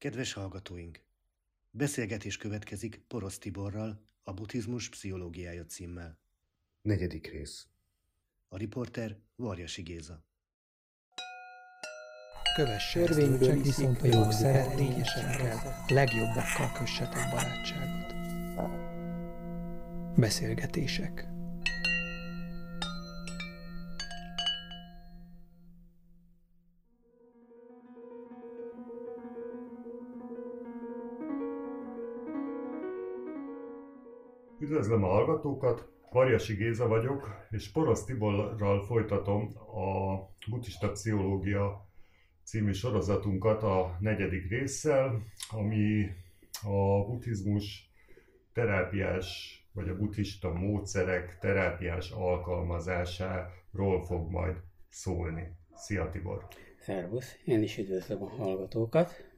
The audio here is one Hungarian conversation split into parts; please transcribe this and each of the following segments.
Kedves hallgatóink! Beszélgetés következik Porosz Tiborral, a buddhizmus pszichológiája címmel. Negyedik rész. A riporter Varjasi Géza. Kövesse csak viszont a jó szeretnényesekkel, legjobbakkal kössetek barátságot. Beszélgetések. Üdvözlöm a hallgatókat, Varjasi Géza vagyok, és Porosz Tiborral folytatom a buddhista pszichológia című sorozatunkat a negyedik résszel, ami a buddhizmus terápiás, vagy a buddhista módszerek terápiás alkalmazásáról fog majd szólni. Szia Tibor! Szervusz, én is üdvözlöm a hallgatókat.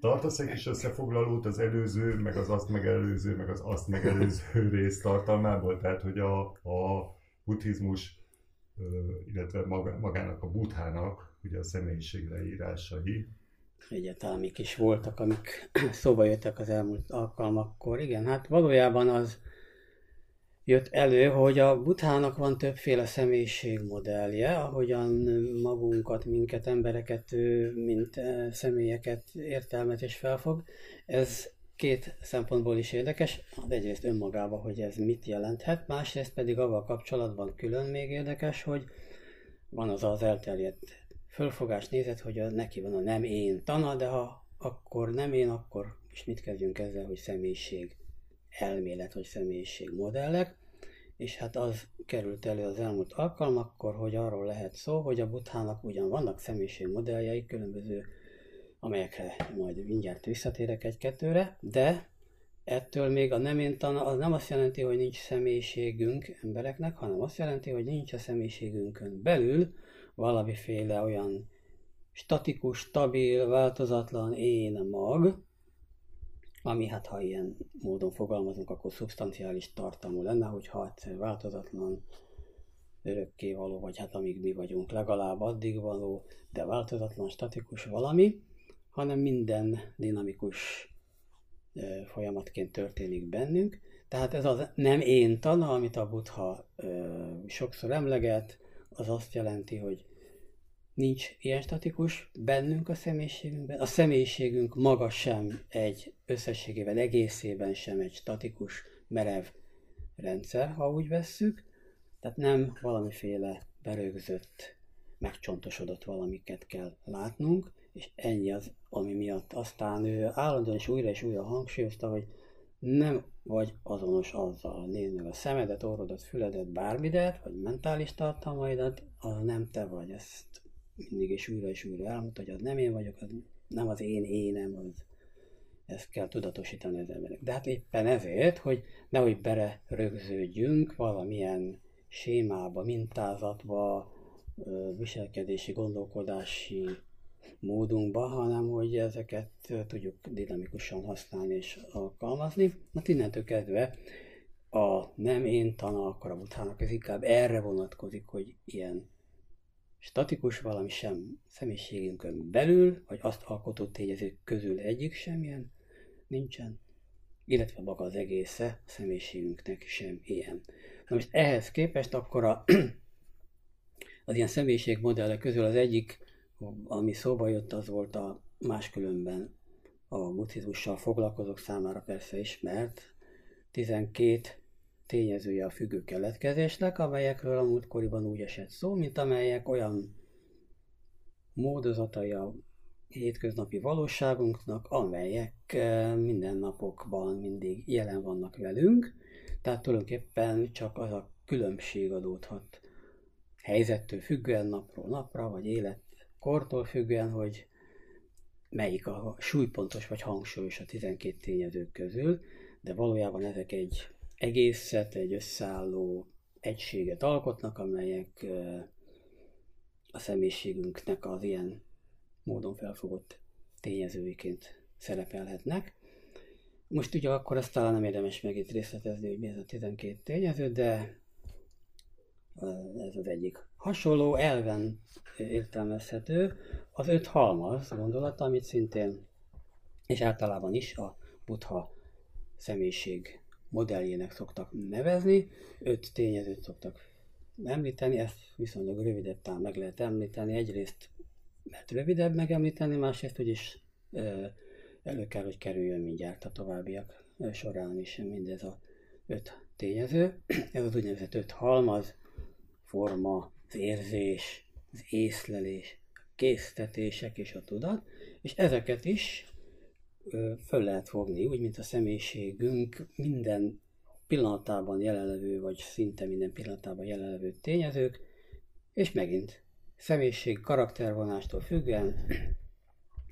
Tartasz egy kis összefoglalót az előző, meg az azt megelőző, meg az azt megelőző rész tartalmából? Tehát, hogy a, a buddhizmus, illetve magának a buddhának, ugye a személyiségleírásai. Egyáltalán mik is voltak, amik szóba jöttek az elmúlt alkalmakkor. Igen, hát valójában az jött elő, hogy a buthának van többféle személyiségmodellje, ahogyan magunkat, minket, embereket, mint személyeket értelmet és felfog. Ez két szempontból is érdekes. Egyrészt önmagában, hogy ez mit jelenthet, másrészt pedig avval kapcsolatban külön még érdekes, hogy van az az elterjedt fölfogás nézet, hogy a, neki van a nem én tana, de ha akkor nem én, akkor és mit kezdjünk ezzel, hogy személyiség elmélet, vagy személyiség modellek, és hát az került elő az elmúlt alkalmakkor, hogy arról lehet szó, hogy a buthának ugyan vannak személyiség modelljei, különböző, amelyekre majd mindjárt visszatérek egy-kettőre, de ettől még a nem tana, az nem azt jelenti, hogy nincs személyiségünk embereknek, hanem azt jelenti, hogy nincs a személyiségünkön belül valamiféle olyan statikus, stabil, változatlan én mag, ami hát ha ilyen módon fogalmazunk, akkor szubstanciális tartalmú lenne, hogyha egyszer változatlan, örökké való, vagy hát amíg mi vagyunk, legalább addig való, de változatlan, statikus valami, hanem minden dinamikus folyamatként történik bennünk. Tehát ez az nem én tana, amit a buddha sokszor emleget, az azt jelenti, hogy nincs ilyen statikus bennünk a személyiségünkben. A személyiségünk maga sem egy összességében, egészében sem egy statikus, merev rendszer, ha úgy vesszük. Tehát nem valamiféle berögzött, megcsontosodott valamiket kell látnunk, és ennyi az, ami miatt aztán ő állandóan és újra és újra hangsúlyozta, hogy nem vagy azonos azzal, nézd meg a szemedet, orrodat, füledet, bármidet, vagy mentális tartalmaidat, az nem te vagy, ezt mindig és újra és újra elmondta, hogy az nem én vagyok, az nem az én énem, az ezt kell tudatosítani az emberek. De hát éppen ezért, hogy nehogy bere rögződjünk valamilyen sémába, mintázatba, viselkedési, gondolkodási módunkba, hanem hogy ezeket tudjuk dinamikusan használni és alkalmazni. Na innentől kezdve a nem én tana, akkor a butának ez inkább erre vonatkozik, hogy ilyen statikus valami sem személyiségünkön belül, vagy azt alkotó tényezők közül egyik sem ilyen nincsen, illetve maga az egésze a személyiségünknek sem ilyen. Na most ehhez képest akkor a, az ilyen személyiségmodellek közül az egyik, ami szóba jött, az volt a máskülönben a buddhizmussal foglalkozók számára persze ismert 12 tényezője a függő keletkezésnek, amelyekről a múltkoriban úgy esett szó, mint amelyek olyan módozatai a hétköznapi valóságunknak, amelyek eh, mindennapokban mindig jelen vannak velünk, tehát tulajdonképpen csak az a különbség adódhat helyzettől függően napról napra, vagy életkortól függően, hogy melyik a súlypontos vagy hangsúlyos a 12 tényezők közül, de valójában ezek egy egészet, egy összeálló egységet alkotnak, amelyek a személyiségünknek az ilyen módon felfogott tényezőiként szerepelhetnek. Most ugye akkor azt talán nem érdemes meg itt részletezni, hogy mi ez a 12 tényező, de ez az egyik. Hasonló elven értelmezhető az öt halmaz gondolata, amit szintén és általában is a buddha személyiség modelljének szoktak nevezni, öt tényezőt szoktak említeni, ezt viszonylag rövidebb meg lehet említeni, egyrészt mert rövidebb megemlíteni, másrészt úgyis elő kell, hogy kerüljön mindjárt a továbbiak során is mindez a öt tényező. Ez az úgynevezett öt halmaz, forma, az érzés, az észlelés, a késztetések és a tudat, és ezeket is föl lehet fogni, úgy, mint a személyiségünk minden pillanatában jelenlevő, vagy szinte minden pillanatában jelenlevő tényezők, és megint személyiség karaktervonástól függően,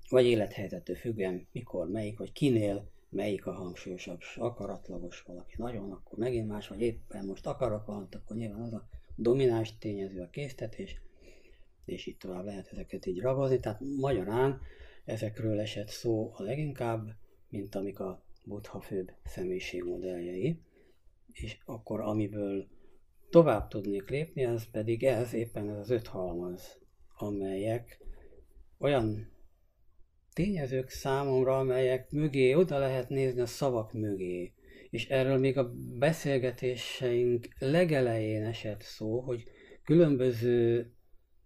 vagy élethelyzettől függően, mikor, melyik, vagy kinél melyik a hangsúlyosabb, akaratlagos valaki nagyon, akkor megint más, vagy éppen most akarok valamit, akkor nyilván az a domináns tényező a késztetés, és itt tovább lehet ezeket így ragozni. Tehát magyarán ezekről esett szó a leginkább, mint amik a buddha főbb személyiségmodelljei. És akkor amiből tovább tudnék lépni, az pedig ez, éppen ez az öt halmaz, amelyek olyan tényezők számomra, amelyek mögé oda lehet nézni a szavak mögé. És erről még a beszélgetéseink legelején esett szó, hogy különböző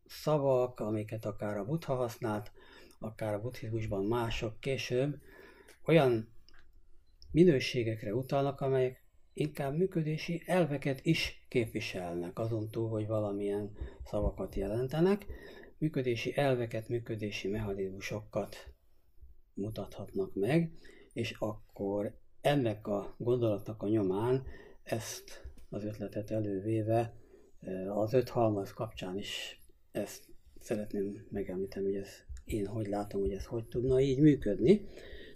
szavak, amiket akár a buddha használt, akár a buddhizmusban mások később, olyan minőségekre utalnak, amelyek inkább működési elveket is képviselnek, azon túl, hogy valamilyen szavakat jelentenek, működési elveket, működési mechanizmusokat mutathatnak meg, és akkor ennek a gondolatnak a nyomán ezt az ötletet elővéve az öt halmaz kapcsán is ezt szeretném megemlíteni, hogy ez én hogy látom, hogy ez hogy tudna így működni.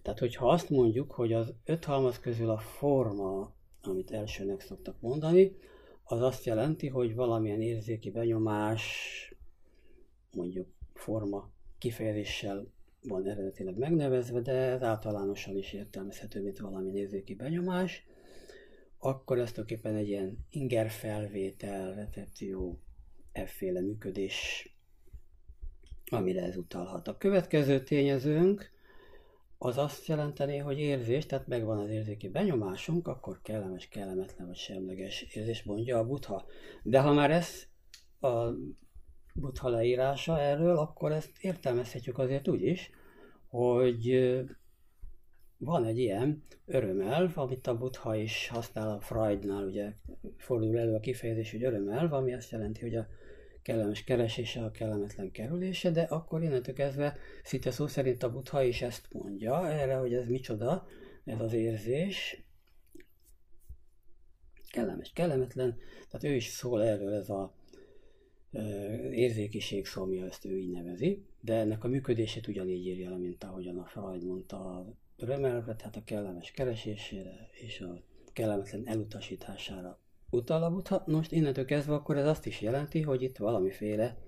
Tehát, hogyha azt mondjuk, hogy az öt halmaz közül a forma, amit elsőnek szoktak mondani, az azt jelenti, hogy valamilyen érzéki benyomás, mondjuk forma kifejezéssel van eredetileg megnevezve, de ez általánosan is értelmezhető, mint valami érzéki benyomás, akkor ezt tulajdonképpen egy ilyen inger felvétel, recepció, efféle működés, amire ez utalhat. A következő tényezőnk az azt jelenteni, hogy érzés, tehát megvan az érzéki benyomásunk, akkor kellemes, kellemetlen vagy semleges érzés, mondja a butha. De ha már ez a butha leírása erről, akkor ezt értelmezhetjük azért úgy is, hogy van egy ilyen örömelv, amit a Buddha is használ a Freudnál, ugye fordul elő a kifejezés, hogy örömelv, ami azt jelenti, hogy a kellemes keresése, a kellemetlen kerülése, de akkor innentől kezdve szinte szó szerint a Buddha is ezt mondja erre, hogy ez micsoda, ez az érzés, kellemes, kellemetlen, tehát ő is szól erről ez a érzékiség szomja, ezt ő így nevezi, de ennek a működését ugyanígy írja le, mint ahogyan a Freud mondta a örömelve, tehát a kellemes keresésére és a kellemetlen elutasítására utal a buddha. Most innentől kezdve akkor ez azt is jelenti, hogy itt valamiféle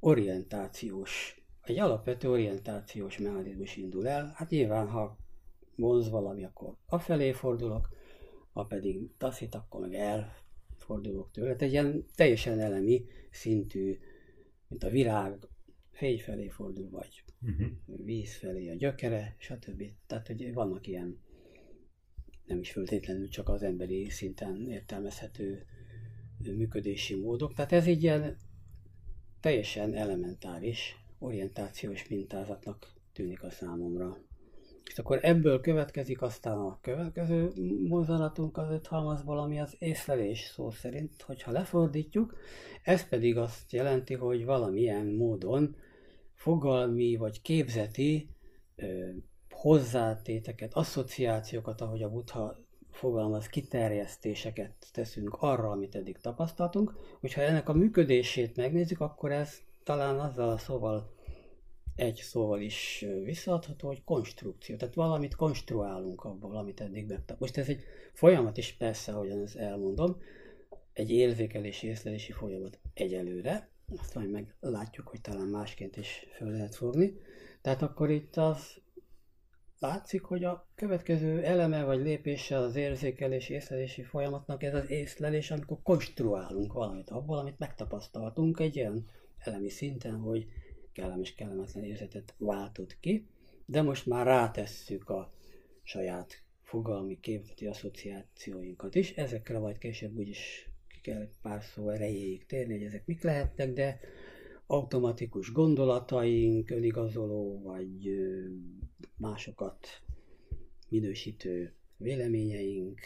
orientációs, egy alapvető orientációs mechanizmus indul el. Hát nyilván, ha vonz valami, akkor afelé fordulok, ha pedig taszít, akkor meg elfordulok tőle. Tehát egy ilyen teljesen elemi szintű, mint a virág fény felé fordul, vagy uh-huh. víz felé a gyökere, stb. Tehát, hogy vannak ilyen nem is föltétlenül csak az emberi szinten értelmezhető működési módok. Tehát ez egy ilyen teljesen elementáris orientációs mintázatnak tűnik a számomra. És akkor ebből következik aztán a következő mozzanatunk az öt halmazból, ami az észlelés szó szerint, hogyha lefordítjuk, ez pedig azt jelenti, hogy valamilyen módon fogalmi vagy képzeti hozzátéteket, asszociációkat, ahogy a Buddha fogalmaz, kiterjesztéseket teszünk arra, amit eddig tapasztaltunk. Hogyha ennek a működését megnézzük, akkor ez talán azzal a szóval egy szóval is visszaadható, hogy konstrukció. Tehát valamit konstruálunk abból, amit eddig megtap. Most ez egy folyamat is persze, ahogyan ezt elmondom, egy érzékelési, észlelési folyamat egyelőre, azt majd meglátjuk, hogy talán másként is föl lehet fogni. Tehát akkor itt az látszik, hogy a következő eleme vagy lépése az érzékelési, észlelési folyamatnak ez az észlelés, amikor konstruálunk valamit abból, amit megtapasztaltunk egy olyan elemi szinten, hogy kellemes, kellemetlen érzetet váltott ki, de most már rátesszük a saját fogalmi képzeti asszociációinkat is. Ezekre majd később úgyis ki kell pár szó erejéig térni, hogy ezek mik lehetnek, de automatikus gondolataink, önigazoló vagy másokat minősítő véleményeink,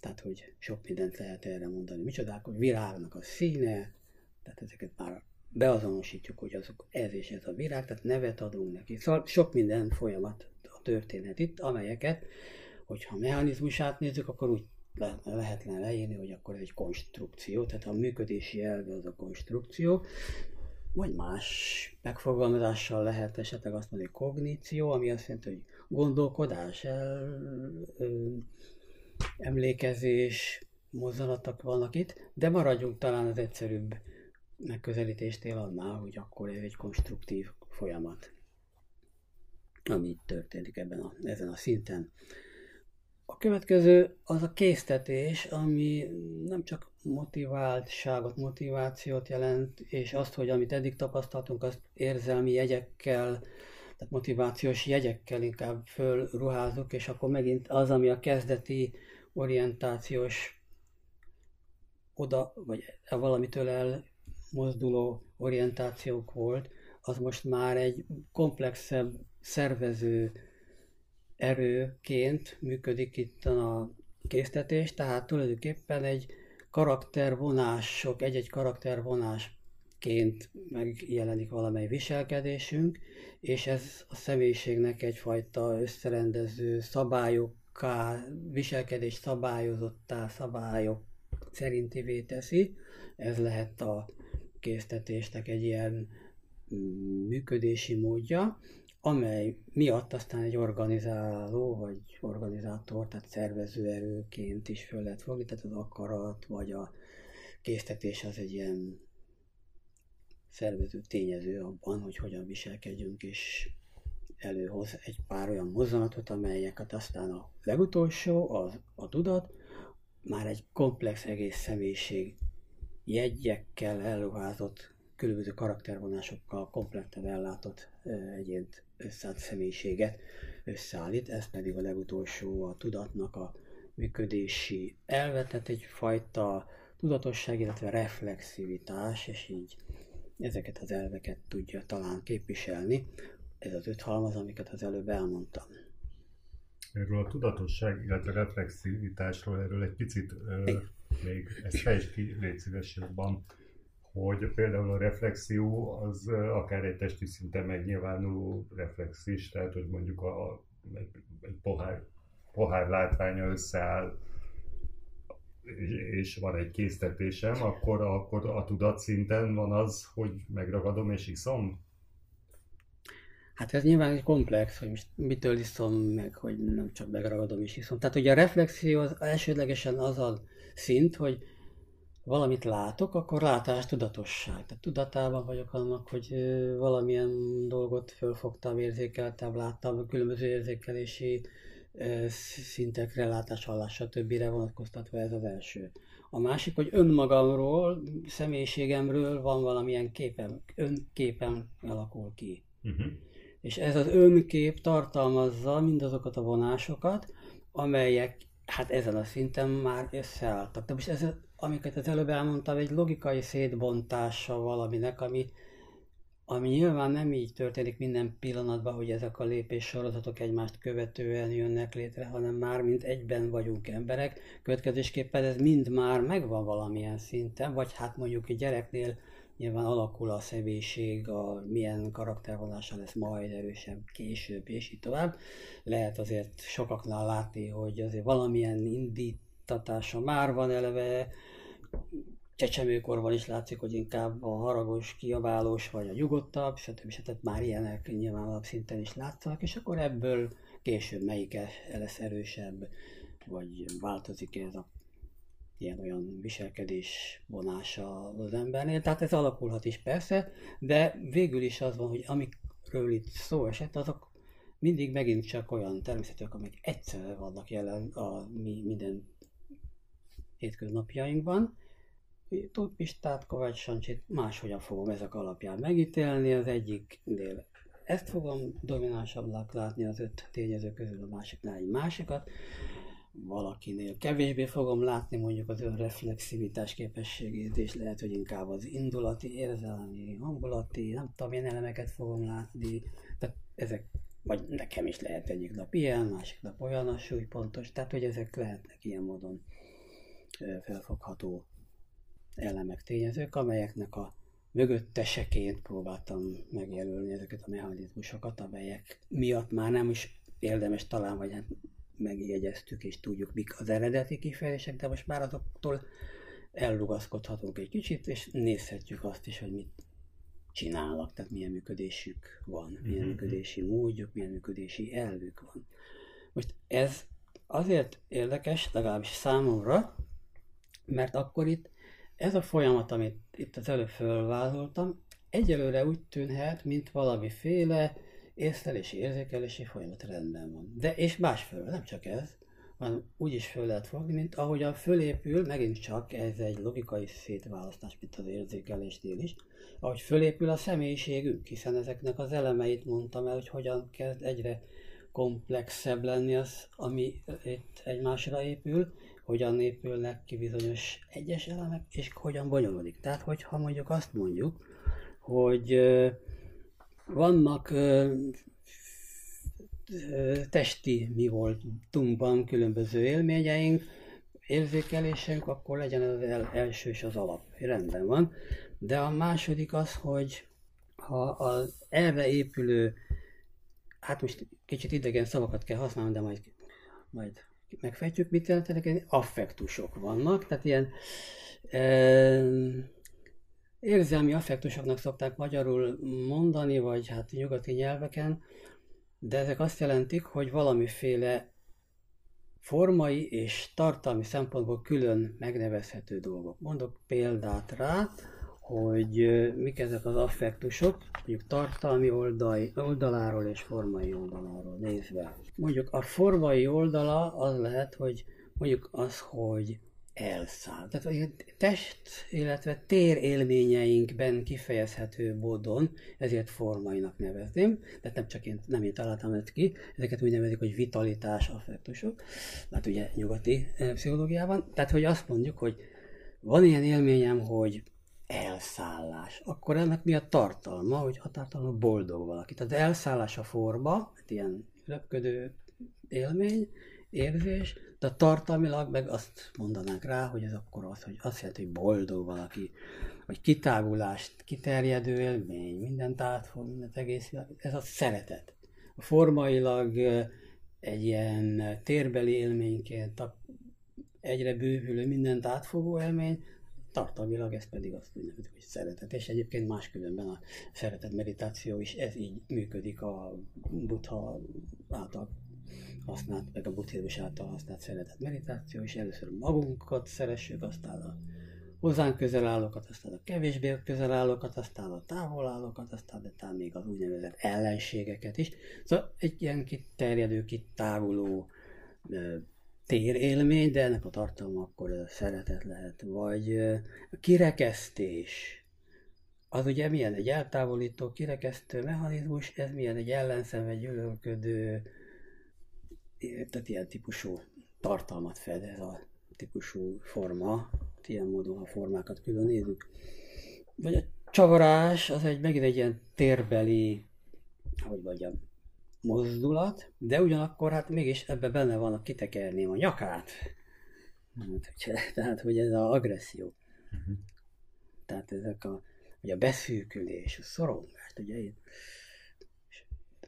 tehát hogy sok mindent lehet erre mondani. Micsodák, hogy virágnak a színe, tehát ezeket már beazonosítjuk, hogy azok ez és ez a virág, tehát nevet adunk neki. Szóval sok minden folyamat a történet itt, amelyeket, hogyha mechanizmusát nézzük, akkor úgy le, lehetne leírni, hogy akkor ez egy konstrukció, tehát a működési elve az a konstrukció, vagy más megfogalmazással lehet esetleg azt mondani, kogníció, ami azt jelenti, hogy gondolkodás, el, ö, emlékezés, mozzanatok vannak itt, de maradjunk talán az egyszerűbb megközelítéstél annál, hogy akkor ez egy konstruktív folyamat, ami történik ebben a, ezen a szinten. A következő az a késztetés, ami nem csak motiváltságot, motivációt jelent, és azt, hogy amit eddig tapasztaltunk, azt érzelmi jegyekkel, tehát motivációs jegyekkel inkább fölruházunk, és akkor megint az, ami a kezdeti orientációs oda, vagy valamitől elmozduló orientációk volt, az most már egy komplexebb szervező erőként működik itt a késztetés, tehát tulajdonképpen egy karaktervonások, egy-egy karaktervonásként megjelenik valamely viselkedésünk, és ez a személyiségnek egyfajta összerendező szabályokká, viselkedés szabályozottá, szabályok szerintivé teszi. Ez lehet a késztetésnek egy ilyen mm, működési módja, amely miatt aztán egy organizáló, vagy organizátor, tehát szervezőerőként is föl lehet fogni, tehát az akarat, vagy a késztetés az egy ilyen szervező tényező abban, hogy hogyan viselkedjünk, és előhoz egy pár olyan mozzanatot, amelyeket aztán a legutolsó, az a tudat, már egy komplex egész személyiség jegyekkel elruházott, különböző karaktervonásokkal kompletten ellátott egyént összeállt személyiséget összeállít, ez pedig a legutolsó a tudatnak a működési elve, tehát egyfajta tudatosság, illetve reflexivitás, és így ezeket az elveket tudja talán képviselni. Ez az öt halmaz, amiket az előbb elmondtam. Erről a tudatosság, illetve reflexivitásról, erről egy picit uh, még ezt fejtsd ki, légy szíves jobban hogy például a reflexió az akár egy testi szinten megnyilvánuló reflex is, tehát hogy mondjuk a, egy, egy pohár, pohár látványa összeáll, és van egy késztetésem, akkor, akkor a tudatszinten van az, hogy megragadom és iszom? Hát ez nyilván egy komplex, hogy mitől iszom meg, hogy nem csak megragadom és iszom. Tehát ugye a reflexió az elsődlegesen az a szint, hogy valamit látok, akkor látás tudatosság. Tehát tudatában vagyok annak, hogy valamilyen dolgot fölfogtam, érzékeltem, láttam, különböző érzékelési szintekre, látás, hallás, stb. vonatkoztatva ez az első. A másik, hogy önmagamról, személyiségemről van valamilyen képem, önképem alakul ki. Uh-huh. És ez az önkép tartalmazza mindazokat a vonásokat, amelyek hát ezen a szinten már összeálltak. De most ez amiket az előbb elmondtam, egy logikai szétbontása valaminek, ami, ami nyilván nem így történik minden pillanatban, hogy ezek a lépés sorozatok egymást követően jönnek létre, hanem már mint egyben vagyunk emberek. Következésképpen ez mind már megvan valamilyen szinten, vagy hát mondjuk egy gyereknél nyilván alakul a személyiség, a milyen karaktervonása lesz majd erősebb később, és így tovább. Lehet azért sokaknál látni, hogy azért valamilyen indítatása már van eleve, csecsemőkorban is látszik, hogy inkább a haragos, kiabálós vagy a nyugodtabb, stb. stb. már ilyenek nyilvánvalóbb szinten is látszanak, és akkor ebből később melyik lesz erősebb, vagy változik ez a ilyen-olyan viselkedés vonása az embernél. Tehát ez alakulhat is persze, de végül is az van, hogy amikről itt szó esett, azok mindig megint csak olyan természetűek, amik egyszerre vannak jelen a mi minden hétköznapjainkban. Pistát, Kovács Sancsit máshogyan fogom ezek alapján megítélni. Az egyiknél ezt fogom dominánsabbnak látni az öt tényező közül, a másiknál egy másikat, valakinél kevésbé fogom látni mondjuk az önreflexivitás képességét, és lehet, hogy inkább az indulati, érzelmi, hangulati, nem tudom, én elemeket fogom látni, tehát ezek, vagy nekem is lehet egyik nap ilyen, másik nap olyan a súlypontos, tehát hogy ezek lehetnek ilyen módon felfogható elemek, tényezők, amelyeknek a mögötteseként próbáltam megjelölni ezeket a mechanizmusokat, amelyek miatt már nem is érdemes talán, vagy hát megjegyeztük és tudjuk, mik az eredeti kifejezések, de most már azoktól ellugaszkodhatunk egy kicsit, és nézhetjük azt is, hogy mit csinálnak, tehát milyen működésük van, milyen mm-hmm. működési módjuk, milyen működési elvük van. Most ez azért érdekes, legalábbis számomra, mert akkor itt ez a folyamat, amit itt az előbb fölvázoltam, egyelőre úgy tűnhet, mint valamiféle észlelési, érzékelési folyamat rendben van. De és másfelől, nem csak ez, hanem úgy is föl lehet fogni, mint ahogyan fölépül, megint csak ez egy logikai szétválasztás, mint az érzékelésnél is, ahogy fölépül a személyiségünk, hiszen ezeknek az elemeit mondtam el, hogy hogyan kezd egyre komplexebb lenni az, ami itt egymásra épül, hogyan épülnek ki bizonyos egyes elemek, és hogyan bonyolodik. Tehát, hogyha mondjuk azt mondjuk, hogy vannak testi mi voltunkban különböző élményeink, érzékelésünk, akkor legyen az el, első és az alap. Rendben van. De a második az, hogy ha az erre épülő, hát most kicsit idegen szavakat kell használni, de majd, majd megfejtjük, mit jelentenek, affektusok vannak, tehát ilyen e, érzelmi affektusoknak szokták magyarul mondani, vagy hát nyugati nyelveken, de ezek azt jelentik, hogy valamiféle formai és tartalmi szempontból külön megnevezhető dolgok. Mondok példát rá, hogy mik ezek az affektusok, mondjuk tartalmi oldali, oldaláról és formai oldaláról nézve. Mondjuk a formai oldala az lehet, hogy mondjuk az, hogy elszáll. Tehát a test, illetve tér élményeinkben kifejezhető módon, ezért formainak nevezném, tehát nem csak én, nem én találtam ezt ki, ezeket úgy nevezik, hogy vitalitás affektusok, hát ugye nyugati pszichológiában, tehát hogy azt mondjuk, hogy van ilyen élményem, hogy elszállás. Akkor ennek mi a tartalma, hogy a tartalma boldog valaki. Tehát elszállás a forma, ilyen röpködő élmény, érzés, de tartalmilag meg azt mondanánk rá, hogy ez akkor az, hogy azt jelenti, hogy boldog valaki, vagy kitágulást, kiterjedő élmény, mindent átfog, mindent egész, ez a szeretet. A formailag egy ilyen térbeli élményként, egyre bővülő, mindent átfogó élmény, tartalmilag ez pedig azt úgynevezik, hogy szeretet. És egyébként máskülönben a szeretet meditáció is ez így működik a buddha által használt, meg a buddhizmus által használt szeretet meditáció, és először magunkat szeressük, aztán a hozzánk közel állókat, aztán a kevésbé közel állókat, aztán a távol állókat, aztán de még az úgynevezett ellenségeket is. Szóval egy ilyen kiterjedő, kitávuló térélmény, de ennek a tartalma akkor szeretet lehet, vagy kirekesztés. Az ugye milyen egy eltávolító, kirekesztő mechanizmus, ez milyen egy ellenszenve gyűlölködő, tehát ilyen típusú tartalmat fed ez a típusú forma, ilyen módon a formákat külön nézzük. Vagy a csavarás, az egy megint egy ilyen térbeli, hogy mondjam, mozdulat, de ugyanakkor hát mégis ebben benne van a kitekerném a nyakát. Hát, tehát, hogy ez az agresszió. Uh-huh. Tehát ezek a, ugye a beszűkülés, a szorongás, ugye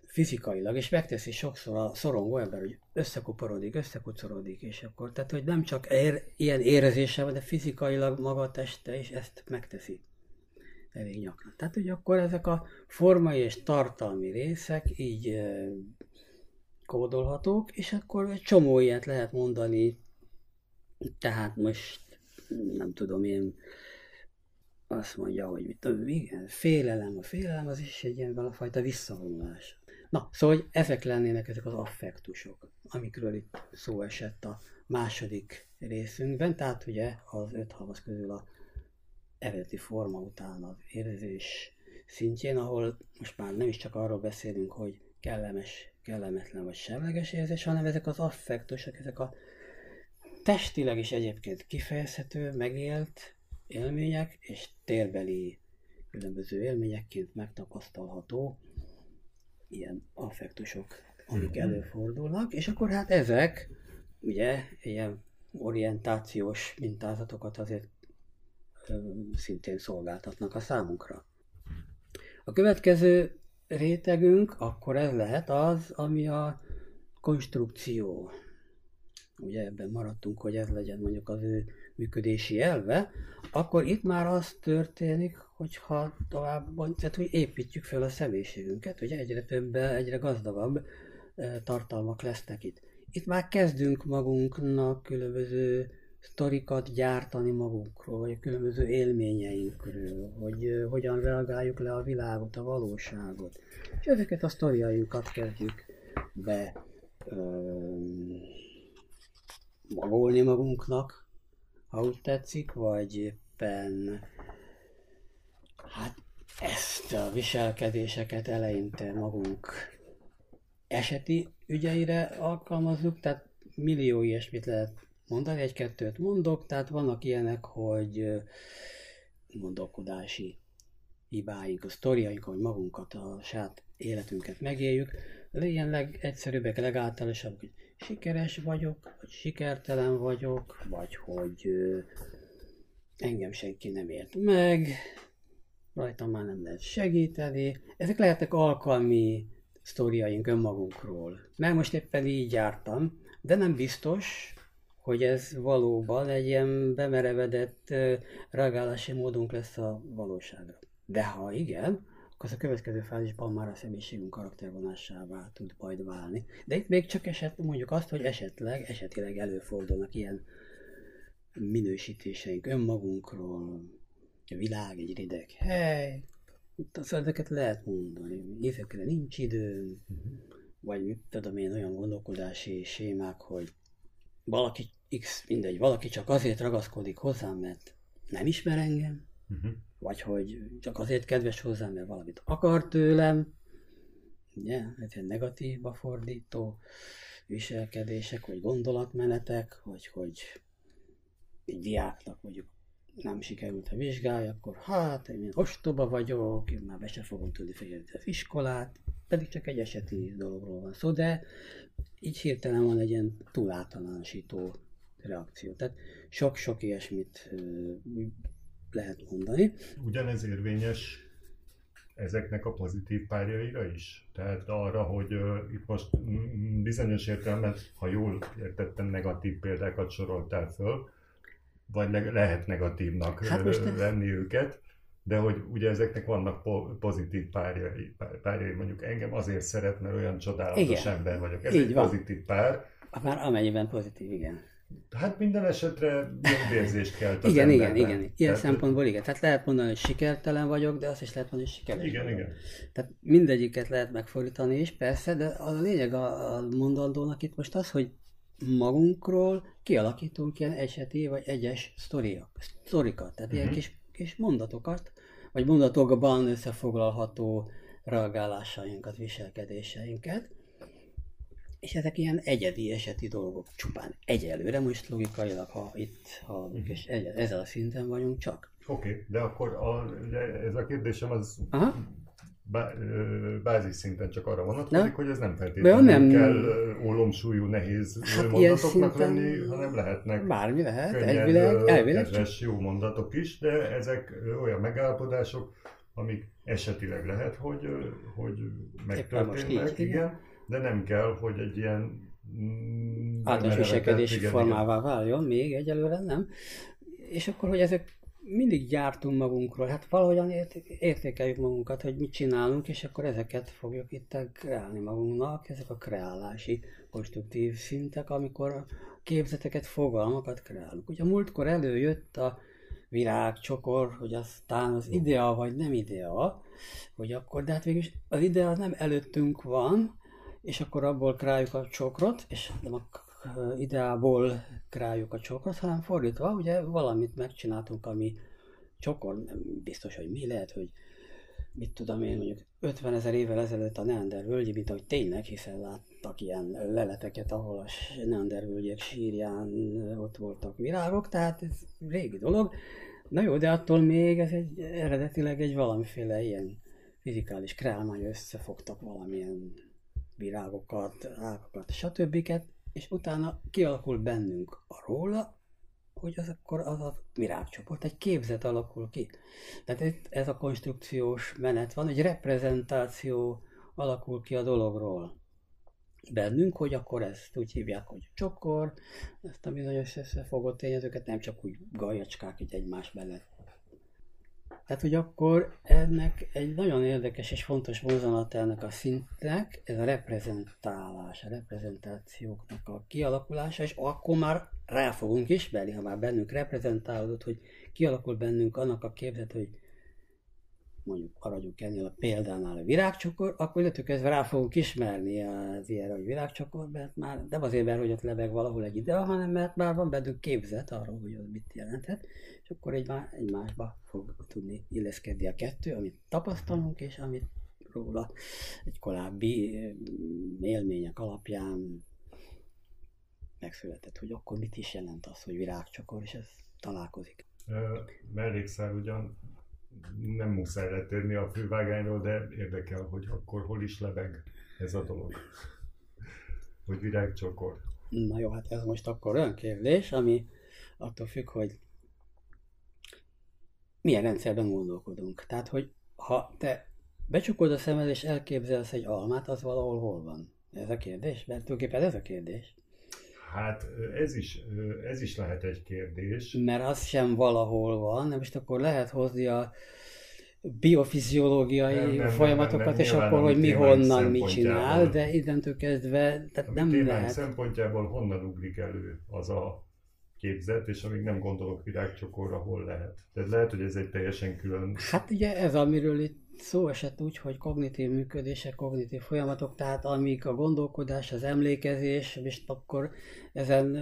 fizikailag, és megteszi sokszor a szorongó ember, hogy összekuporodik, összekucorodik, és akkor, tehát, hogy nem csak ér, ilyen érzése van, de fizikailag maga teste is ezt megteszi elég gyakran. Tehát, hogy akkor ezek a formai és tartalmi részek így kódolhatók, és akkor egy csomó ilyet lehet mondani, tehát most nem tudom én, azt mondja, hogy mit tudom, igen, félelem, a félelem az is egy ilyen valafajta visszavonulás. Na, szóval hogy ezek lennének ezek az affektusok, amikről itt szó esett a második részünkben, tehát ugye az öt havas közül a eredeti forma után az érzés szintjén, ahol most már nem is csak arról beszélünk, hogy kellemes, kellemetlen vagy semleges érzés, hanem ezek az affektusok, ezek a testileg is egyébként kifejezhető, megélt élmények, és térbeli különböző élményekként megtapasztalható ilyen affektusok, amik Mhm. előfordulnak, és akkor hát ezek ugye ilyen orientációs mintázatokat azért szintén szolgáltatnak a számunkra. A következő rétegünk akkor ez lehet az, ami a konstrukció. Ugye ebben maradtunk, hogy ez legyen mondjuk az ő működési elve, akkor itt már az történik, hogyha tovább, tehát hogy építjük fel a személyiségünket, ugye egyre több, egyre gazdagabb eh, tartalmak lesznek itt. Itt már kezdünk magunknak különböző sztorikat gyártani magunkról, vagy különböző élményeinkről, hogy hogyan reagáljuk le a világot, a valóságot. És ezeket a sztoriainkat kezdjük be öm, magolni magunknak, ha úgy tetszik, vagy éppen hát ezt a viselkedéseket eleinte magunk eseti ügyeire alkalmazzuk, tehát millió ilyesmit lehet mondani, egy-kettőt mondok, tehát vannak ilyenek, hogy gondolkodási hibáink, a sztoriaink, hogy magunkat, a saját életünket megéljük, de ilyen legegyszerűbbek, legáltalánosabbak, hogy sikeres vagyok, vagy sikertelen vagyok, vagy hogy engem senki nem ért meg, rajtam már nem lehet segíteni. Ezek lehetnek alkalmi sztoriaink önmagunkról. Meg most éppen így jártam, de nem biztos, hogy ez valóban egy ilyen bemerevedett reagálási módunk lesz a valóságra. De ha igen, akkor az a következő fázisban már a személyiségünk karaktervonásává tud majd válni. De itt még csak eset, mondjuk azt, hogy esetleg, esetileg előfordulnak ilyen minősítéseink önmagunkról, a világ egy rideg hely, szóval ezeket lehet mondani. Évekre nincs időm, vagy mit tudom én, olyan gondolkodási sémák, hogy valaki, x, mindegy, valaki csak azért ragaszkodik hozzám, mert nem ismer engem, Uh-huh. vagy hogy csak azért kedves hozzám, mert valamit akar tőlem, ugye, ez ilyen negatívba fordító viselkedések, vagy gondolatmenetek, vagy hogy egy diáknak mondjuk nem sikerült a vizsgája, akkor hát én ostoba vagyok, én már be sem fogom tudni fejezni az iskolát, pedig csak egy eseti dologról van szó, de így hirtelen van egy ilyen túláltalánosító reakció. Tehát sok-sok ilyesmit lehet mondani. Ugyanez érvényes ezeknek a pozitív párjaira is? Tehát arra, hogy uh, itt most bizonyos értelemben, ha jól értettem, negatív példákat soroltál föl, vagy le- lehet negatívnak Hát most ez- lenni őket, de hogy ugye ezeknek vannak po- pozitív párjai, pár- párjai, mondjuk engem azért szeret, mert olyan csodálatos Igen. ember vagyok. Ez Így egy van. pozitív pár. Már amennyiben pozitív, igen. Hát minden esetre jobb érzést kelt az igen, igen, emberben. igen. Ilyen Tehát- szempontból igen. Tehát lehet mondani, hogy sikertelen vagyok, de azt is lehet mondani, hogy sikeres Igen, vagyok. igen. Tehát mindegyiket lehet megfordítani is, persze, de az a lényeg a, a mondandónak itt most az, hogy magunkról kialakítunk ilyen eseti vagy egyes sztoriak, sztorikat, tehát ilyen Mhm. kis, kis mondatokat, vagy mondatokban összefoglalható reagálásainkat, viselkedéseinket, és ezek ilyen egyedi eseti dolgok, csupán egyelőre, most logikailag, ha itt haladunk, és egy, ezzel a szinten vagyunk csak. Oké, okay, de akkor a, de ez a kérdésem az Aha. Bá, bázis szinten csak arra vonatkozik, Na? hogy ez nem feltétlenül nem- kell ólomsúlyú, nehéz Hát mondatoknak lenni, hanem lehetnek Bármi lehet, könnyen, elvileg, elvileg csak kedves, jó mondatok is, de ezek olyan megállapodások, amik esetileg lehet, hogy, hogy megtörténnek, így, igen. de nem kell, hogy egy ilyen mm, általános viselkedési formává váljon, még egyelőre nem. És akkor, hogy ezek mindig gyártunk magunkról, hát valahogyan ért- értékeljük magunkat, hogy mit csinálunk, és akkor ezeket fogjuk itt kreálni magunknak, ezek a kreálási konstruktív szintek, amikor képzeteket, fogalmakat kreálunk. Ugye múltkor előjött a virágcsokor, hogy aztán az idea vagy nem idea, hogy akkor, de hát végülis az idea nem előttünk van, és akkor abból kreáljuk a csokrot, és nem a ideából kreáljuk a csokrot, hanem fordítva, ugye valamit megcsináltunk, ami csokor, nem biztos, hogy mi lehet, hogy mit tudom én, mondjuk 50 ezer évvel ezelőtt a Neander völgyi, mint ahogy tényleg, hiszen láttak ilyen leleteket, ahol a Neander völgyek sírján ott voltak virágok, tehát ez régi dolog. Na jó, de attól még ez egy eredetileg egy valamiféle ilyen fizikális kreálmány, összefogtak valamilyen virágokat, ágakat, stb. És utána kialakul bennünk a róla, hogy az akkor az a virágcsoport, egy képzet alakul ki. Tehát itt ez a konstrukciós menet van, egy reprezentáció alakul ki a dologról bennünk, hogy akkor ezt úgy hívják, hogy csokor, ezt a bizonyos összefogott tényezőket nem csak úgy gajacskák így egymás mellett tehát, hogy akkor ennek egy nagyon érdekes és fontos mozzanat ennek a szintnek, ez a reprezentálás, a reprezentációknak a kialakulása, és akkor már rá fogunk ismerni, ha már bennünk reprezentálódott, hogy kialakul bennünk annak a képzet, hogy mondjuk maradjunk ennél a példánál a virágcsokor, akkor illetve kezdve rá fogunk ismerni az ilyenre, hogy virágcsokor, mert már nem azért, mert hogy ott lebeg valahol egy ide, hanem mert már van bennünk képzet arról, hogy az mit jelenthet, és akkor egy, egymásba fog tudni illeszkedni a kettő, amit tapasztalunk, és amit róla egy korábbi élmények alapján megszületett, hogy akkor mit is jelent az, hogy virágcsokor, és ez találkozik. Mellékszál ugyan nem muszáj letérni a fővágányról, de érdekel, hogy akkor hol is lebeg ez a dolog. hogy virágcsokor. Na jó, hát ez most akkor olyan kérdés, ami attól függ, hogy milyen rendszerben gondolkodunk. Tehát, hogy ha te becsukod a szemed és elképzelsz egy almát, az valahol hol van? Ez a kérdés? Mert tulajdonképpen ez a kérdés. Hát ez is, ez is lehet egy kérdés. Mert az sem valahol van, nem most akkor lehet hozni a biofiziológiai nem, nem, folyamatokat, nem, nem, és akkor, hogy mi honnan mit csinál, de innentől kezdve tehát nem lehet. szempontjából honnan ugrik elő az a képzet, és amíg nem gondolok virágcsokorra, hol lehet. Tehát lehet, hogy ez egy teljesen külön... Hát ugye ez, amiről itt szó esett úgy, hogy kognitív működések, kognitív folyamatok, tehát amik a gondolkodás, az emlékezés, és akkor ezen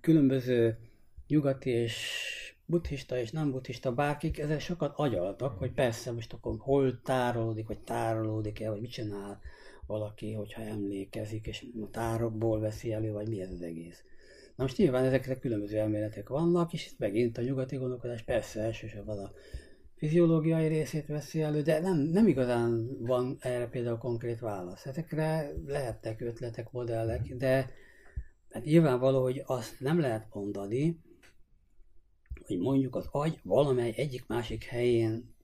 különböző nyugati és buddhista és nem buddhista bárkik, ezzel sokat agyaltak, hogy persze most akkor hol tárolódik, vagy tárolódik-e, vagy mit csinál valaki, hogyha emlékezik, és a tárokból veszi elő, vagy mi ez az egész. Na most nyilván ezekre különböző elméletek vannak, és itt megint a nyugati gondolkodás persze elsősorban a fiziológiai részét veszi elő, de nem, nem igazán van erre például konkrét válasz. Ezekre lehetnek ötletek, modellek, de hát nyilvánvaló, hogy azt nem lehet mondani, hogy mondjuk az agy valamely egyik-másik helyén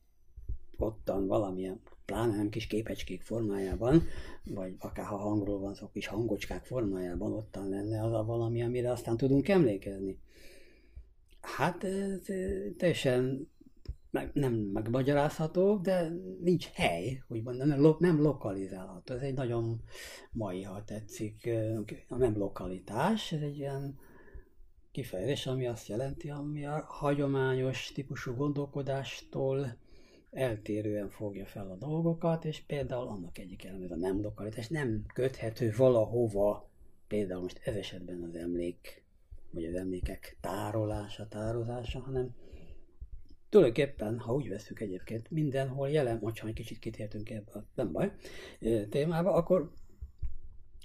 ottan valamilyen, pláne nem kis képecskék formájában, vagy akár ha hangról van szó, kis hangocskák formájában ottan lenne az a valami, amire aztán tudunk emlékezni. Hát ez teljesen meg, nem megmagyarázható, de nincs hely, úgymond nem, nem lokalizálható. Ez egy nagyon mai, ha tetszik, nem lokalitás, ez egy ilyen kifejezés, ami azt jelenti, ami a hagyományos típusú gondolkodástól eltérően fogja fel a dolgokat, és például annak egyik eleme, a nem lokalitás, nem köthető valahova, például most ez esetben az emlék, vagy az emlékek tárolása, tározása, hanem tulajdonképpen, ha úgy veszük egyébként, mindenhol jelen, hogyha egy kicsit kitértünk ebbe, nem baj, témába, akkor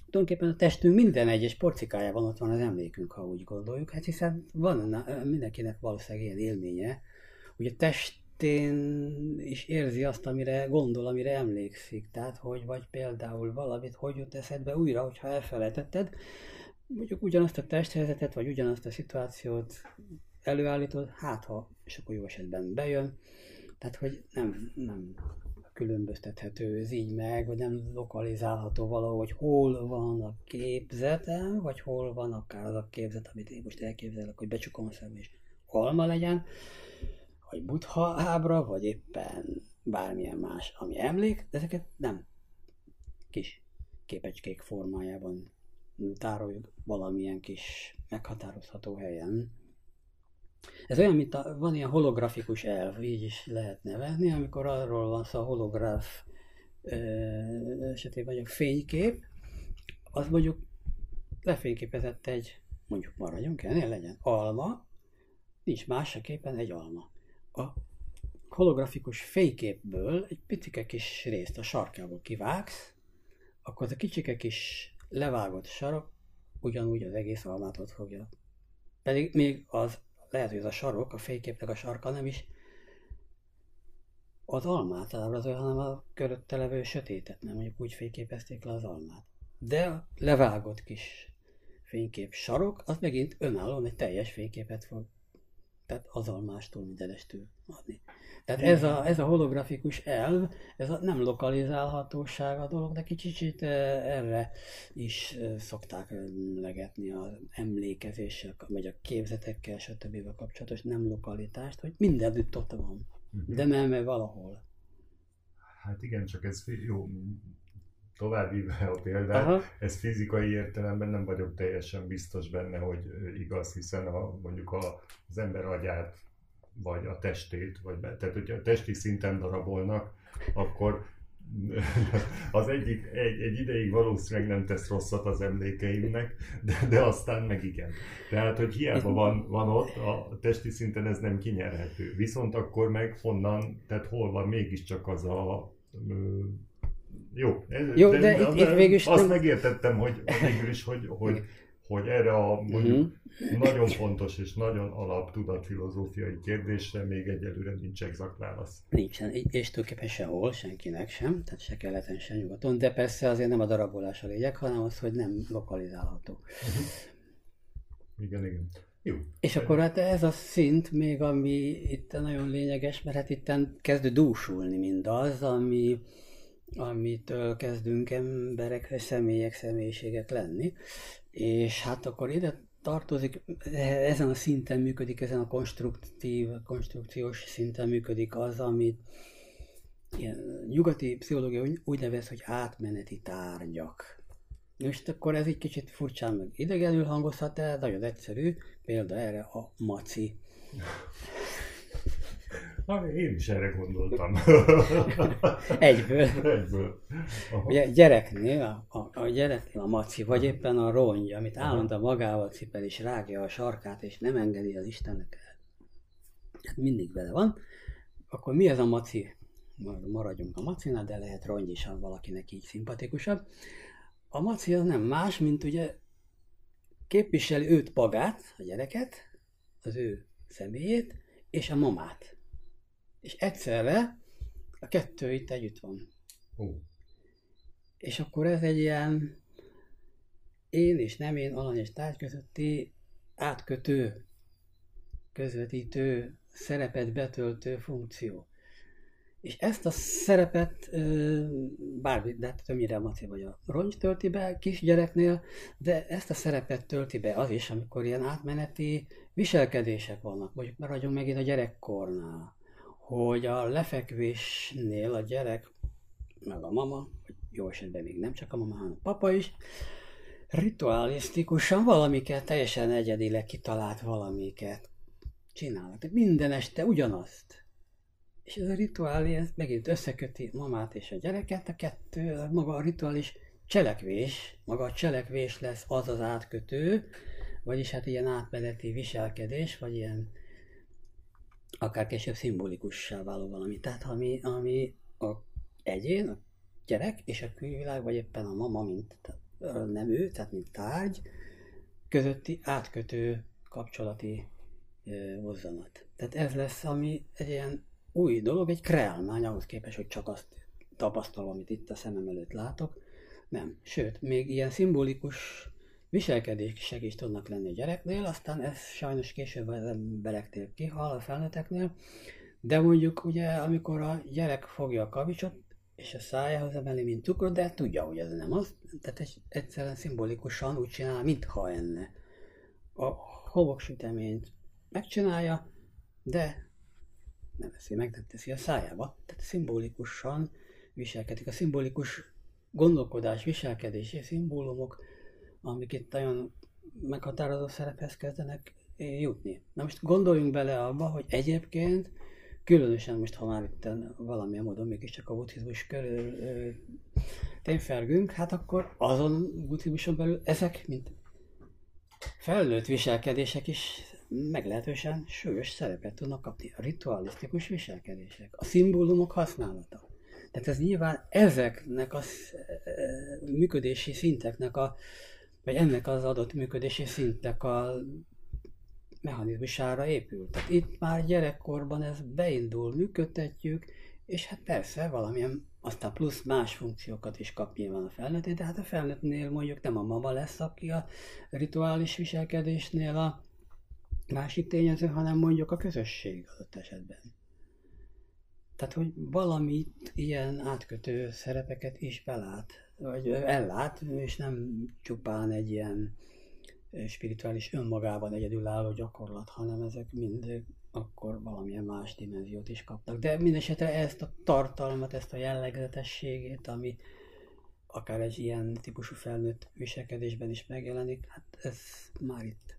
tulajdonképpen a testünk minden egyes porcikájában ott van az emlékünk, ha úgy gondoljuk, hát hiszen van mindenkinek valószínűleg ilyen élménye, hogy a testén is érzi azt, amire gondol, amire emlékszik. Tehát, hogy vagy például valamit, hogy jut eszedbe újra, hogyha elfelejtetted, mondjuk ugyanazt a testhelyzetet, vagy ugyanazt a szituációt előállítod, hát ha, és akkor jó esetben bejön, tehát, hogy nem, nem különböztethető ez így meg, vagy nem lokalizálható valahol, hogy hol van a képzetem, vagy hol van akár az a képzet, amit én most elképzelek, hogy becsukom a szem és alma legyen, vagy butha ábra, vagy éppen bármilyen más, ami emlék, de ezeket nem kis képecskék formájában tároljuk valamilyen kis meghatározható helyen. Ez olyan, mint a, van ilyen holografikus elv, így is lehet nevezni, amikor arról van szó a holográf esetében, hogy a fénykép, az mondjuk lefényképezett egy, mondjuk maradjunk ennél legyen, alma, nincs más a képen egy alma. A holografikus fényképből egy picike kis részt a sarkából kivágsz, akkor az a kicsike kis levágott sarok ugyanúgy az egész almát ott fogja. Pedig még az, lehet, hogy az a sarok, a fényképnek a sarka nem is az almát ábrázolja, hanem a körötte levő sötétet, nem mondjuk úgy fényképezték le az almát. De a levágott kis fénykép sarok, az megint önállóan egy teljes fényképet fog tehát az almástól mindenestől adni. Tehát ez a, ez a holografikus elv, ez a nem lokalizálhatóság a dolog, de kicsit erre is szokták emlegetni az emlékezéssel, vagy a képzetekkel, stb. kapcsolatos nem lokalitást, hogy mindenütt ott van, uh-huh. de nem valahol. Hát igen, csak ez jó, továbbvíve a példát, Aha. ez fizikai értelemben nem vagyok teljesen biztos benne, hogy igaz, hiszen ha mondjuk a, az ember agyát, vagy a testét, vagy be, tehát hogyha a testi szinten darabolnak, akkor az egyik egy, egy ideig valószínűleg nem tesz rosszat az emlékeimnek, de, de aztán meg igen. Tehát, hogy hiába van, van ott, a testi szinten ez nem kinyerhető. Viszont akkor meg honnan, tehát hol van mégiscsak az a jó, ez, Jó de, de itt, itt végül is azt nem... megértettem, hogy végül is, hogy, hogy, hogy erre a mondjuk uh-huh. nagyon fontos és nagyon alap tudatfilozófiai kérdésre még egyelőre nincs exakt válasz. Nincsen, és tulajdonképpen sehol, senkinek sem, tehát se keleten, se nyugaton, de persze azért nem a darabolás a lényeg, hanem az, hogy nem lokalizálható. Uh-huh. Igen, igen. Jó. És akkor hát ez a szint még, ami itt nagyon lényeges, mert hát itt kezdő dúsulni mindaz, ami, amitől kezdünk emberek, személyek, személyiségek lenni, és hát akkor ide tartozik, ezen a szinten működik, ezen a konstruktív, konstrukciós szinten működik az, amit ilyen nyugati pszichológia úgy nevez, hogy átmeneti tárgyak. Most akkor ez egy kicsit furcsán meg idegenül hangozhat, de nagyon egyszerű, példa erre a maci. Na, én is erre gondoltam. Egyből. Egyből. Aha. Ugye gyereknél, a, a, a gyereknél a maci, vagy éppen a rongy, amit állandóan magával cipel és rágja a sarkát, és nem engedi az Istennek el. Hát mindig vele van. Akkor mi ez a maci? Maradjunk a macinál, de lehet rongy is, ha valakinek így szimpatikusabb. A maci az nem más, mint ugye képviseli őt magát, a gyereket, az ő személyét, és a mamát és egyszerre a kettő itt együtt van. Oh. És akkor ez egy ilyen én és nem én alany és tárgy közötti átkötő, közvetítő, szerepet betöltő funkció. És ezt a szerepet bármi, de hát többnyire a maci vagy a rongy tölti be kisgyereknél, de ezt a szerepet tölti be az is, amikor ilyen átmeneti viselkedések vannak. Mondjuk maradjunk megint a gyerekkornál hogy a lefekvésnél a gyerek, meg a mama, vagy jó esetben még nem csak a mama, hanem a papa is, ritualisztikusan valamiket, teljesen egyedileg kitalált valamiket csinálnak. Minden este ugyanazt. És ez a rituálé, ez megint összeköti mamát és a gyereket, a kettő, maga a rituális cselekvés, maga a cselekvés lesz az az átkötő, vagyis hát ilyen átmeneti viselkedés, vagy ilyen akár később szimbolikussá váló valami. Tehát ami, ami a egyén, a gyerek és a külvilág, vagy éppen a mama, mint nem ő, tehát mint tárgy, közötti átkötő kapcsolati hozzanat. Tehát ez lesz, ami egy ilyen új dolog, egy kreálmány ahhoz képest, hogy csak azt tapasztalom, amit itt a szemem előtt látok. Nem. Sőt, még ilyen szimbolikus viselkedések is tudnak lenni a gyereknél, aztán ez sajnos később az embereknél kihal, a felnőtteknél, de mondjuk ugye, amikor a gyerek fogja a kavicsot, és a szájához emeli, mint cukrot, de tudja, hogy ez nem az, tehát egy, egyszerűen szimbolikusan úgy csinál, mintha enne. A hoboksüteményt megcsinálja, de nem veszi meg, nem teszi a szájába. Tehát szimbolikusan viselkedik. A szimbolikus gondolkodás, viselkedési szimbólumok amik itt nagyon meghatározó szerephez kezdenek jutni. Na most gondoljunk bele abba, hogy egyébként, különösen most, ha már itt valamilyen módon mégiscsak a buddhizmus körül tényfergünk, hát akkor azon buddhizmuson belül ezek, mint felnőtt viselkedések is meglehetősen súlyos szerepet tudnak kapni. A ritualisztikus viselkedések, a szimbólumok használata. Tehát ez nyilván ezeknek a működési szinteknek a, vagy ennek az adott működési szintek a mechanizmusára épül. Tehát itt már gyerekkorban ez beindul, működtetjük, és hát persze valamilyen, aztán plusz más funkciókat is kap nyilván a felnőtt, de hát a felnőttnél mondjuk nem a mama lesz, aki a rituális viselkedésnél a másik tényező, hanem mondjuk a közösség adott esetben. Tehát, hogy valamit ilyen átkötő szerepeket is belát, vagy ellát, és nem csupán egy ilyen spirituális önmagában egyedülálló gyakorlat, hanem ezek mind akkor valamilyen más dimenziót is kapnak. De mindesetre ezt a tartalmat, ezt a jellegzetességét, ami akár egy ilyen típusú felnőtt viselkedésben is megjelenik, hát ez már itt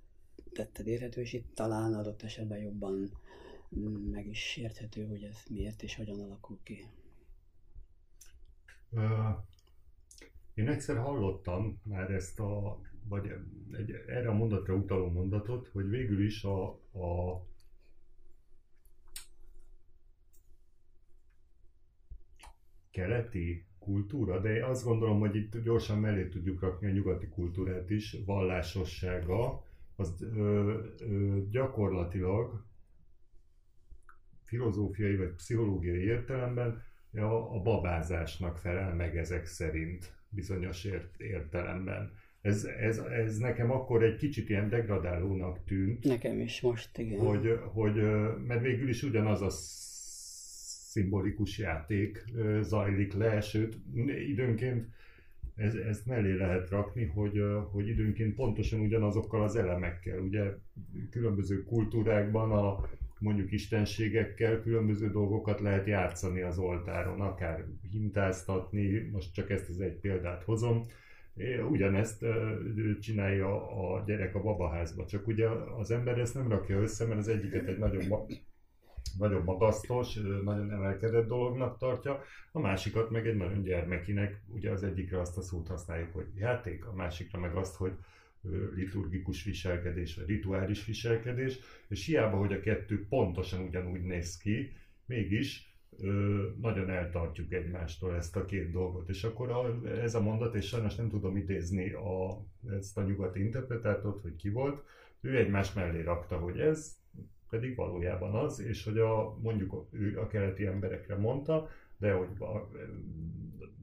tetted érhető, és itt talán adott esetben jobban meg is érthető, hogy ez miért és hogyan alakul ki. Én egyszer hallottam már ezt a, vagy egy, erre a mondatra utaló mondatot, hogy végül is a, a keleti kultúra, de azt gondolom, hogy itt gyorsan mellé tudjuk rakni a nyugati kultúrát is, vallásossága, az ö, ö, gyakorlatilag filozófiai vagy pszichológiai értelemben a, a babázásnak felel meg ezek szerint bizonyos ért, értelemben. Ez, ez, ez nekem akkor egy kicsit ilyen degradálónak tűnt. Nekem is most, igen. Hogy, hogy mert végül is ugyanaz a szimbolikus játék zajlik le, sőt időnként ez, ezt mellé lehet rakni, hogy, hogy időnként pontosan ugyanazokkal az elemekkel, ugye különböző kultúrákban a mondjuk istenségekkel különböző dolgokat lehet játszani az oltáron, akár hintáztatni, most csak ezt az egy példát hozom, ugyanezt csinálja a gyerek a babaházba, csak ugye az ember ezt nem rakja össze, mert az egyiket egy nagyon nagyon magasztos, nagyon emelkedett dolognak tartja, a másikat meg egy nagyon gyermekinek, ugye az egyikre azt a szót használjuk, hogy játék, a másikra meg azt, hogy liturgikus viselkedés, vagy rituális viselkedés, és hiába, hogy a kettő pontosan ugyanúgy néz ki, mégis nagyon eltartjuk egymástól ezt a két dolgot. És akkor ez a mondat, és sajnos nem tudom idézni a, ezt a nyugati interpretátort, hogy ki volt, ő egymás mellé rakta, hogy ez pedig valójában az, és hogy a, mondjuk ő a keleti emberekre mondta, de hogy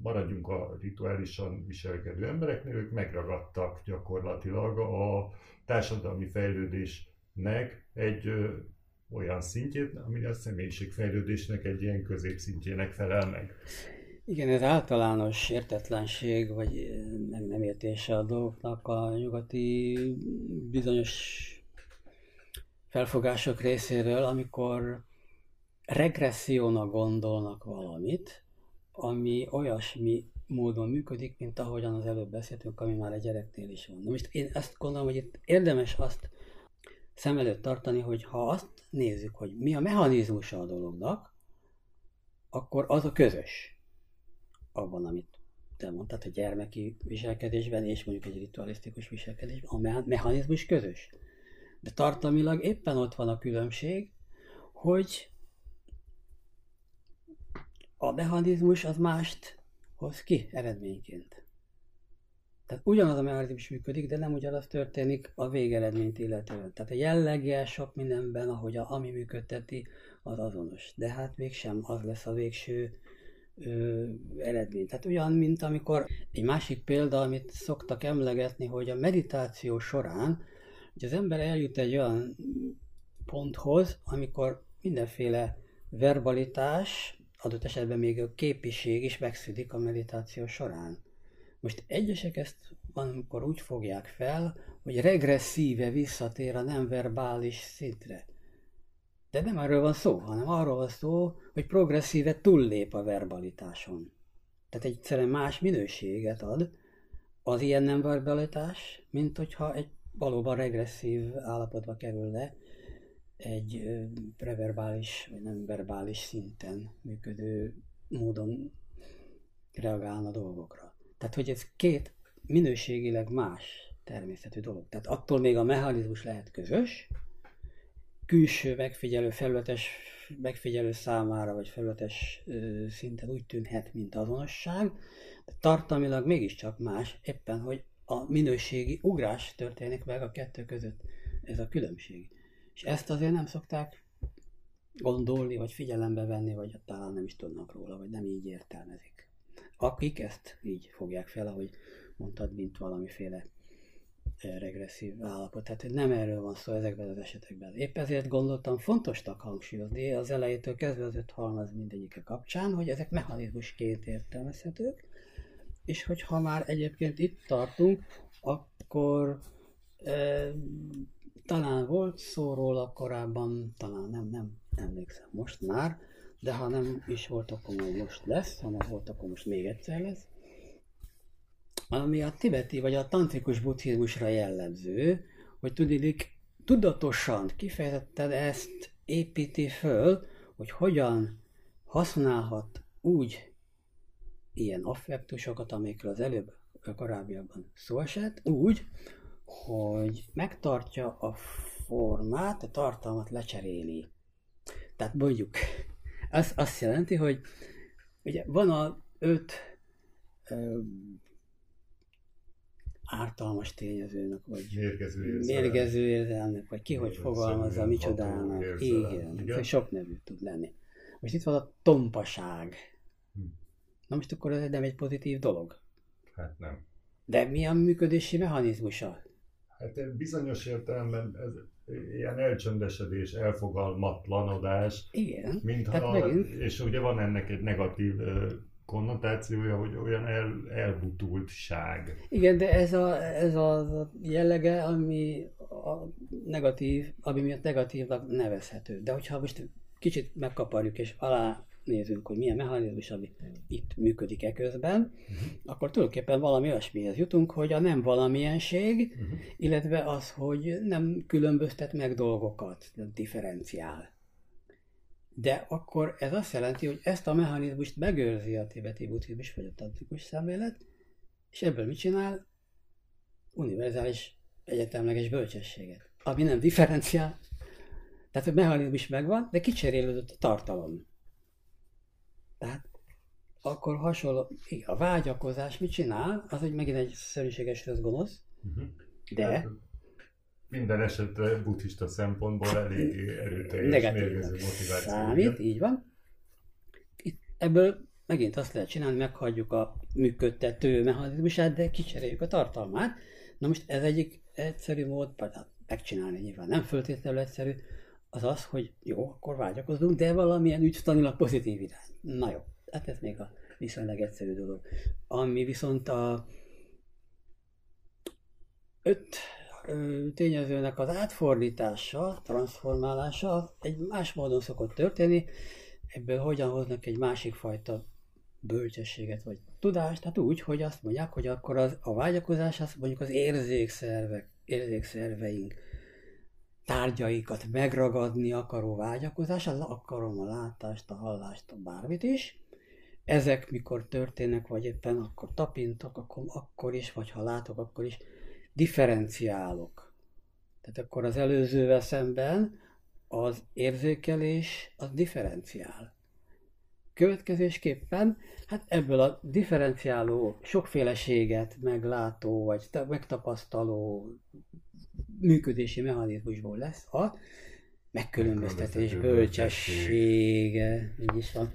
maradjunk a rituálisan viselkedő embereknél, ők megragadtak gyakorlatilag a társadalmi fejlődésnek egy ö, olyan szintjét, ami a személyiségfejlődésnek egy ilyen középszintjének felel meg. Igen, ez általános értetlenség, vagy nem, nem értése a dolgoknak a nyugati bizonyos felfogások részéről, amikor regressziónak gondolnak valamit, ami olyasmi módon működik, mint ahogyan az előbb beszéltünk, ami már a gyereknél is van. Na most én azt gondolom, hogy itt érdemes azt szem előtt tartani, hogy ha azt nézzük, hogy mi a mechanizmusa a dolognak, akkor az a közös abban, amit te mondtad, a gyermeki viselkedésben és mondjuk egy ritualisztikus viselkedésben, a mechanizmus közös. De tartalmilag éppen ott van a különbség, hogy a mechanizmus az mást hoz ki eredményként. Tehát ugyanaz a mechanizmus működik, de nem ugyanaz történik a végeredményt illetően. Tehát a jellege sok mindenben, ahogy a, ami működteti, az azonos. De hát mégsem az lesz a végső ö, eredmény. Tehát olyan, mint amikor egy másik példa, amit szoktak emlegetni, hogy a meditáció során hogy az ember eljut egy olyan ponthoz, amikor mindenféle verbalitás, adott esetben még a képiség is megszűnik a meditáció során. Most egyesek ezt van, amikor úgy fogják fel, hogy regresszíve visszatér a nem verbális szintre. De nem erről van szó, hanem arról van szó, hogy progresszíve túllép a verbalitáson. Tehát egyszerűen más minőséget ad az ilyen nem verbalitás, mint hogyha egy valóban regresszív állapotba kerülne egy preverbális vagy nem verbális szinten működő módon reagálna dolgokra. Tehát, hogy ez két minőségileg más természetű dolog. Tehát attól még a mechanizmus lehet közös, külső megfigyelő, felületes megfigyelő számára, vagy felületes szinten úgy tűnhet, mint azonosság, de tartalmilag mégiscsak más, éppen, hogy a minőségi ugrás történik meg a kettő között. Ez a különbség. És ezt azért nem szokták gondolni, vagy figyelembe venni, vagy talán nem is tudnak róla, vagy nem így értelmezik. Akik ezt így fogják fel, ahogy mondtad, mint valamiféle regresszív állapot. Tehát nem erről van szó ezekben az esetekben. Épp ezért gondoltam fontosnak hangsúlyozni az elejétől kezdve az öt halmaz mindegyike kapcsán, hogy ezek mechanizmusként értelmezhetők, és hogyha már egyébként itt tartunk, akkor e, talán volt szó róla korábban, talán nem, nem emlékszem most már, de ha nem is volt, akkor majd most lesz, ha nem volt, akkor most még egyszer lesz. Ami a tibeti vagy a tantrikus buddhizmusra jellemző, hogy tudilik, tudatosan kifejezetten ezt építi föl, hogy hogyan használhat úgy ilyen affektusokat, amikről az előbb korábbiakban szó esett, úgy, hogy megtartja a formát, a tartalmat lecseréli. Tehát mondjuk, az azt jelenti, hogy ugye van a öt ö, ártalmas tényezőnek, vagy mérgező érzelmek, vagy ki hogy fogalmazza, micsodának. Igen, Igen. sok nevű tud lenni. Most itt van a tompaság. Hm. Na most akkor ez nem egy pozitív dolog. Hát nem. De mi a működési mechanizmusa? Hát bizonyos értelemben ez ilyen elcsöndesedés, elfogalmatlanodás. Igen. Mintha, megint... És ugye van ennek egy negatív konnotációja, hogy olyan el, elbutultság. Igen, de ez a, ez a jellege, ami a negatív, ami miatt negatívnak nevezhető. De hogyha most kicsit megkaparjuk és alá nézünk, hogy milyen mechanizmus, ami itt működik e közben, uh-huh. akkor tulajdonképpen valami olyasmihez jutunk, hogy a nem valamilyenség, uh-huh. illetve az, hogy nem különböztet meg dolgokat, nem differenciál. De akkor ez azt jelenti, hogy ezt a mechanizmust megőrzi a tibeti buddhizmus vagy a tantrikus szemlélet, és ebből mit csinál? Univerzális egyetemleges bölcsességet, ami nem differenciál. Tehát a mechanizmus megvan, de kicserélődött a tartalom. Akkor hasonló, a vágyakozás mit csinál? Az egy megint egy szerűséges az gonosz, uh-huh. de hát, minden esetre buddhista szempontból elég erőteljes mérgező motiváció. Számít, így van. Itt ebből megint azt lehet csinálni, meghagyjuk a működtető mechanizmusát, de kicseréljük a tartalmát. Na most ez egyik egyszerű mód, hát megcsinálni nyilván nem föltétlenül egyszerű, az az, hogy jó, akkor vágyakozunk, de valamilyen ügytanilag pozitív irány. Na jó, hát ez még a viszonylag egyszerű dolog. Ami viszont a öt tényezőnek az átfordítása, transformálása egy más módon szokott történni, ebből hogyan hoznak egy másik fajta bölcsességet vagy tudást, tehát úgy, hogy azt mondják, hogy akkor az, a vágyakozás az mondjuk az érzékszervek, érzékszerveink tárgyaikat megragadni akaró vágyakozás, az akarom a látást, a hallást, a bármit is. Ezek mikor történnek, vagy éppen akkor tapintok, akkor, akkor is, vagy ha látok, akkor is differenciálok. Tehát akkor az előzővel szemben az érzékelés az differenciál. Következésképpen, hát ebből a differenciáló, sokféleséget meglátó, vagy megtapasztaló működési mechanizmusból lesz a megkülönböztetés bölcsessége. Így is van.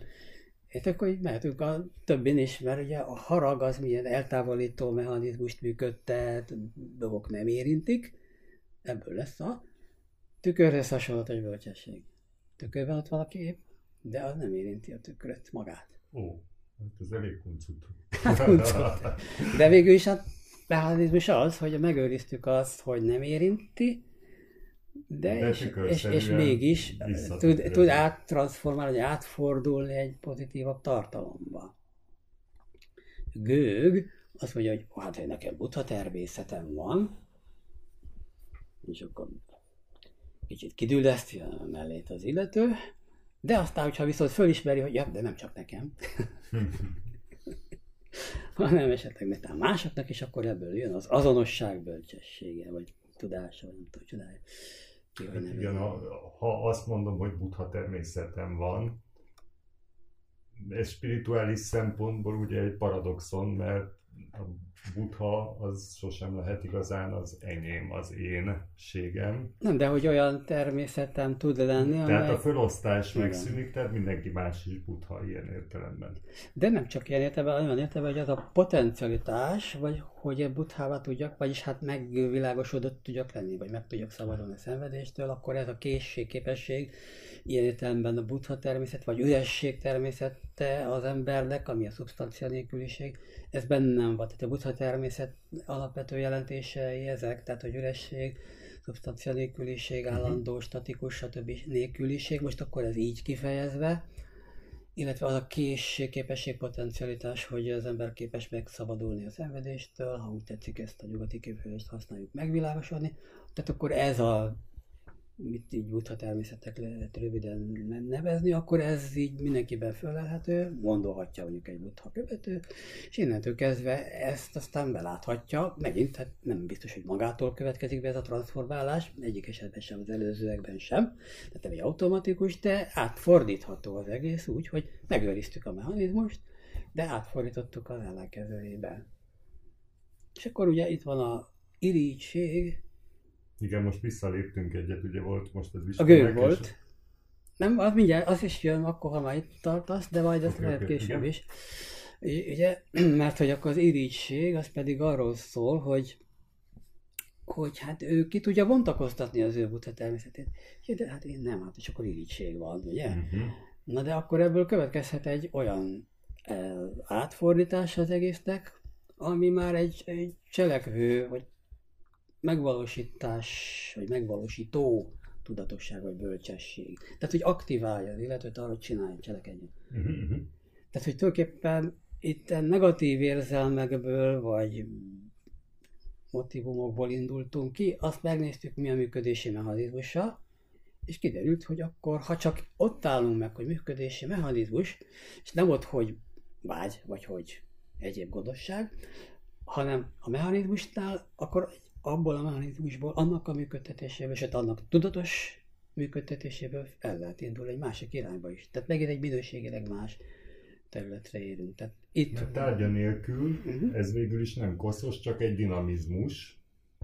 És akkor így mehetünk a többin is, mert ugye a harag az milyen eltávolító mechanizmust működtet, dolgok nem érintik, ebből lesz a tükörhez hasonlatos bölcsesség. Tükörben ott van a kép, de az nem érinti a tükröt magát. Ó, hát ez elég kuncut. Hát de végül is a mechanizmus az, hogy megőriztük azt, hogy nem érinti, de, de és, és, és mégis tud, tud áttransformálni, átfordulni egy pozitívabb tartalomba. Gőg azt mondja, hogy hát hogy nekem buta természetem van, és akkor kicsit kidüldeszti a mellét az illető, de aztán, hogyha viszont fölismeri, hogy ja, de nem csak nekem, hanem esetleg netán másoknak, és akkor ebből jön az azonosság bölcsessége, vagy tudása, vagy nem tudom, csinálja hogy Hát nevezni. igen, ha, ha azt mondom, hogy buddha természetem van, ez spirituális szempontból ugye egy paradoxon, mert a buddha az sosem lehet igazán az enyém, az énségem. Nem, de hogy olyan természetem tud lenni, Tehát amely... a felosztás Igen. megszűnik, tehát mindenki más is buddha ilyen értelemben. De nem csak ilyen értelemben, hanem olyan értelemben, hogy az a potencialitás, vagy hogy buthává tudjak, vagyis hát megvilágosodott tudjak lenni, vagy meg tudjak szabadulni a szenvedéstől, akkor ez a készség, képesség, ilyen értelemben a buddha természet, vagy üresség természete az embernek, ami a szubstancia nélküliség, ez bennem van. Tehát a buddha természet alapvető jelentései ezek, tehát hogy üresség, szubstancia nélküliség, állandó, statikus, stb. nélküliség, most akkor ez így kifejezve, illetve az a készség, képesség, potencialitás, hogy az ember képes megszabadulni a szenvedéstől, ha úgy tetszik ezt a nyugati kifejezést használjuk megvilágosodni, tehát akkor ez a mit így buddha természetek lehet röviden ne- nevezni, akkor ez így mindenkiben fölelhető, gondolhatja mondjuk egy buddha követő, és innentől kezdve ezt aztán beláthatja, megint, hát nem biztos, hogy magától következik be ez a transformálás, egyik esetben sem, az előzőekben sem, tehát nem egy automatikus, de átfordítható az egész úgy, hogy megőriztük a mechanizmust, de átfordítottuk az ellenkezőjében. És akkor ugye itt van a irigység, Igen, most visszaléptünk egyet, ugye volt most az a Vista gő és- volt. Nem, az mindjárt, az is jön akkor, ha már itt tartasz, de majd ezt Oké, lehet oké, később igen. is. Ugye, mert hogy akkor az irigység, az pedig arról szól, hogy hogy hát ő ki tudja bontakoztatni az ő buta természetét. Ja, de hát én nem, hát és akkor irigység van, ugye? Mhm. Na de akkor ebből következhet egy olyan eh, átfordítás az egésznek, ami már egy, egy cselekvő, vagy megvalósítás, vagy megvalósító tudatosság, vagy bölcsesség. Tehát, hogy aktiválja az illetőt arra, hogy csináljon, cselekedjen. Mhm, mhm. Tehát, hogy tulajdonképpen itt negatív érzelmekből, vagy motivumokból indultunk ki, azt megnéztük, mi a működési mechanizmusa, és kiderült, hogy akkor, ha csak ott állunk meg, hogy működési mechanizmus, és nem ott, hogy vágy, vagy hogy egyéb gonoszság, hanem a mechanizmusnál, akkor abból a mechanizmusból, annak a működtetéséből, és annak tudatos működtetéséből el lehet indulni egy másik irányba is. Tehát megint egy minőségileg más területre érünk. Tehát itt... Mert tárgya nélkül Mhm. ez végül is nem koszos, csak egy dinamizmus,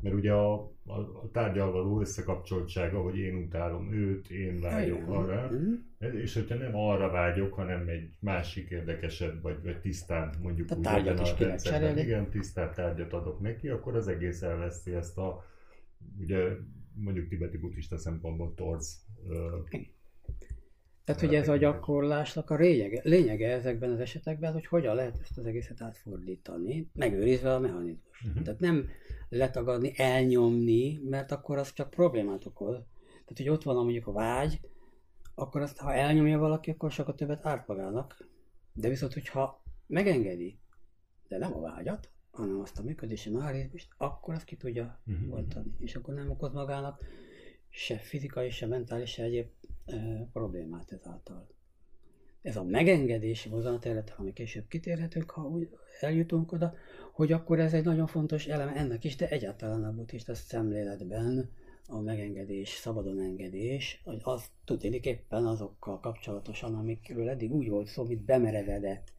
mert ugye a, a, a tárgyal való összekapcsoltsága, hogy én utálom őt, én vágyok Igen. arra, Mhm. és hogyha nem arra vágyok, hanem egy másik érdekesebb, vagy, vagy tisztán mondjuk Tehát úgy tárgyat is a rendszerben, igen, tisztább tárgyat adok neki, akkor az egész elveszi ezt a, ugye mondjuk tibeti buddhista szempontból torz Tehát, hogy ez a gyakorlásnak a lényege, lényege ezekben az esetekben, hogy hogyan lehet ezt az egészet átfordítani, megőrizve a mechanizmus. Mhm. Tehát nem letagadni, elnyomni, mert akkor az csak problémát okoz. Tehát, hogy ott van mondjuk a vágy, akkor azt, ha elnyomja valaki, akkor sokkal többet árt magának. De viszont, hogyha megengedi, de nem a vágyat, hanem azt a működési mechanizmust, akkor azt ki tudja Mhm. bontani. És akkor nem okoz magának se fizikai, se mentális, se egyéb problémát ezáltal. Ez a megengedési mozzanat ami később kitérhetünk, ha úgy eljutunk oda, hogy akkor ez egy nagyon fontos eleme ennek is, de egyáltalán a buddhista szemléletben a megengedés, szabadon engedés, hogy az tudnék éppen azokkal kapcsolatosan, amikről eddig úgy volt szó, mint bemerevedett,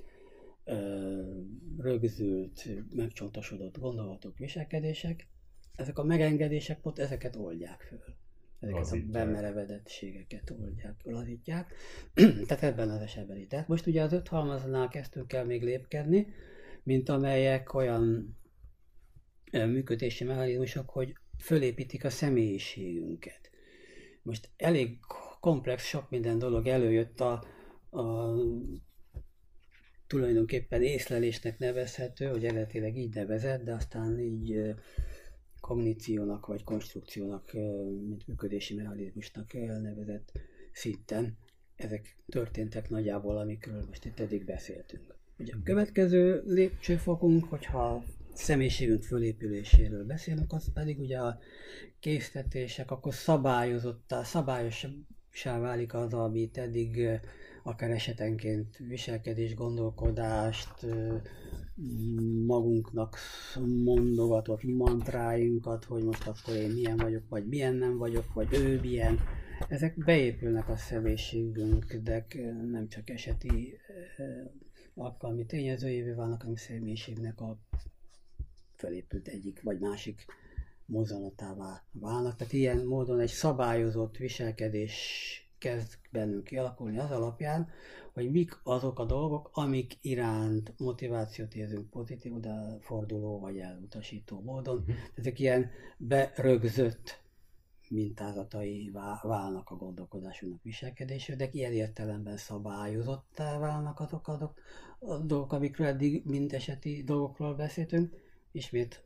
rögzült, megcsontosodott gondolatok, viselkedések, ezek a megengedések pont ezeket oldják föl. Ezeket a bemerevedettségeket oldják, lazítják. Tehát ebben az esetben itt. Tehát most ugye az öt halmaznál kezdtünk el még lépkedni, mint amelyek olyan működési mechanizmusok, hogy fölépítik a személyiségünket. Most elég komplex, sok minden dolog előjött a, a tulajdonképpen észlelésnek nevezhető, hogy eredetileg így nevezett, de aztán így kogníciónak vagy konstrukciónak, mint működési mechanizmusnak elnevezett szinten. Ezek történtek nagyjából, amikről most itt eddig beszéltünk. Ugye a következő lépcsőfokunk, hogyha személyiségünk fölépüléséről beszélünk, az pedig ugye a késztetések, akkor szabályozottá, szabályos válik az, amit eddig akár esetenként viselkedés, gondolkodást, magunknak mondogatott mantráinkat, hogy most akkor én milyen vagyok, vagy milyen nem vagyok, vagy ő milyen. Ezek beépülnek a személyiségünk, de nem csak eseti alkalmi tényezőjévé válnak, hanem személyiségnek a felépült egyik vagy másik mozzanatává válnak. Tehát ilyen módon egy szabályozott viselkedés kezd bennünk kialakulni az alapján, hogy mik azok a dolgok, amik iránt motivációt érzünk pozitív, de forduló vagy elutasító módon. Uh-huh. Ezek ilyen berögzött mintázatai válnak a gondolkodásunknak, viselkedésünk, de ilyen értelemben szabályozottá válnak azok, azok a dolgok, amikről eddig mind eseti dolgokról beszéltünk. Ismét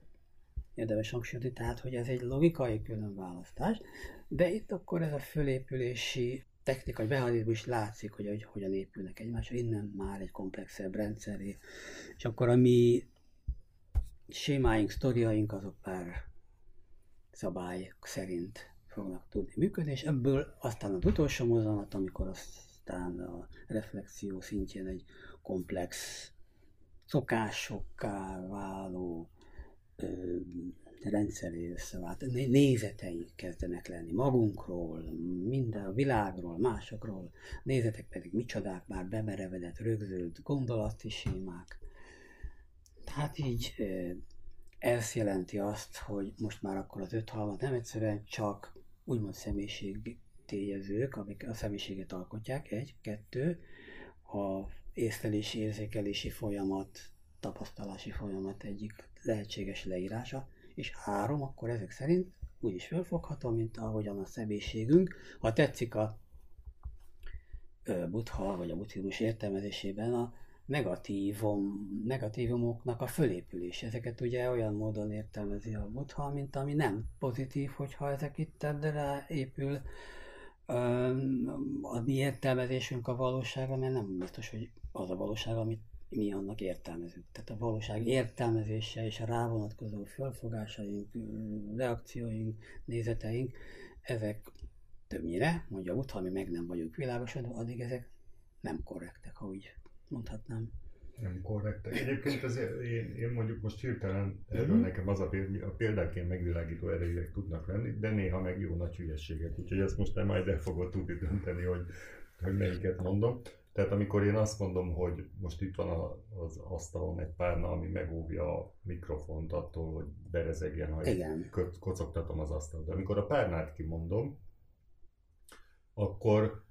érdemes hangsúlyozni, tehát, hogy ez egy logikai különválasztás, de itt akkor ez a fölépülési technikai mechanizmus látszik, hogy, hogy hogyan épülnek egymásra, innen már egy komplexebb rendszeré, és akkor a mi sémáink, sztoriaink azok már szabály szerint fognak tudni működni, és ebből aztán az utolsó mozzanat, amikor aztán a reflexió szintjén egy komplex szokásokká váló rendszeré összevált, nézetei kezdenek lenni magunkról, minden a világról, másokról, nézetek pedig micsodák, már bemerevedett, rögzült gondolati sémák. Tehát így ez jelenti azt, hogy most már akkor az öt halmat nem egyszerűen csak úgymond személyiség tényezők, amik a személyiséget alkotják, egy, kettő, a észlelési, érzékelési folyamat, tapasztalási folyamat egyik lehetséges leírása, és három, akkor ezek szerint úgy is felfogható, mint ahogyan a személyiségünk, ha tetszik a buddha vagy a buddhizmus értelmezésében a negatívum, negatívumoknak a fölépülés. Ezeket ugye olyan módon értelmezi a buddha, mint ami nem pozitív, hogyha ezek itt rá épül a mi értelmezésünk a valóságra, mert nem biztos, hogy az a valóság, amit mi annak értelmezünk. Tehát a valóság értelmezése és a rávonatkozó felfogásaink, reakcióink, nézeteink, ezek többnyire, mondja út, ha mi meg nem vagyunk világosan, addig ezek nem korrektek, ha úgy mondhatnám. Nem korrektek. Egyébként ez, én, én mondjuk most hirtelen erről mm-hmm. nekem az a, péld, a példáként megvilágító erejűek tudnak lenni, de néha meg jó nagy hülyességek. Úgyhogy ezt most nem majd el fogod tudni dönteni, hogy, hogy melyiket mondom. Tehát amikor én azt mondom, hogy most itt van az asztalon egy párna, ami megóvja a mikrofont attól, hogy berezegjen, ha Igen. kocogtatom az asztalt. De amikor a párnát kimondom, akkor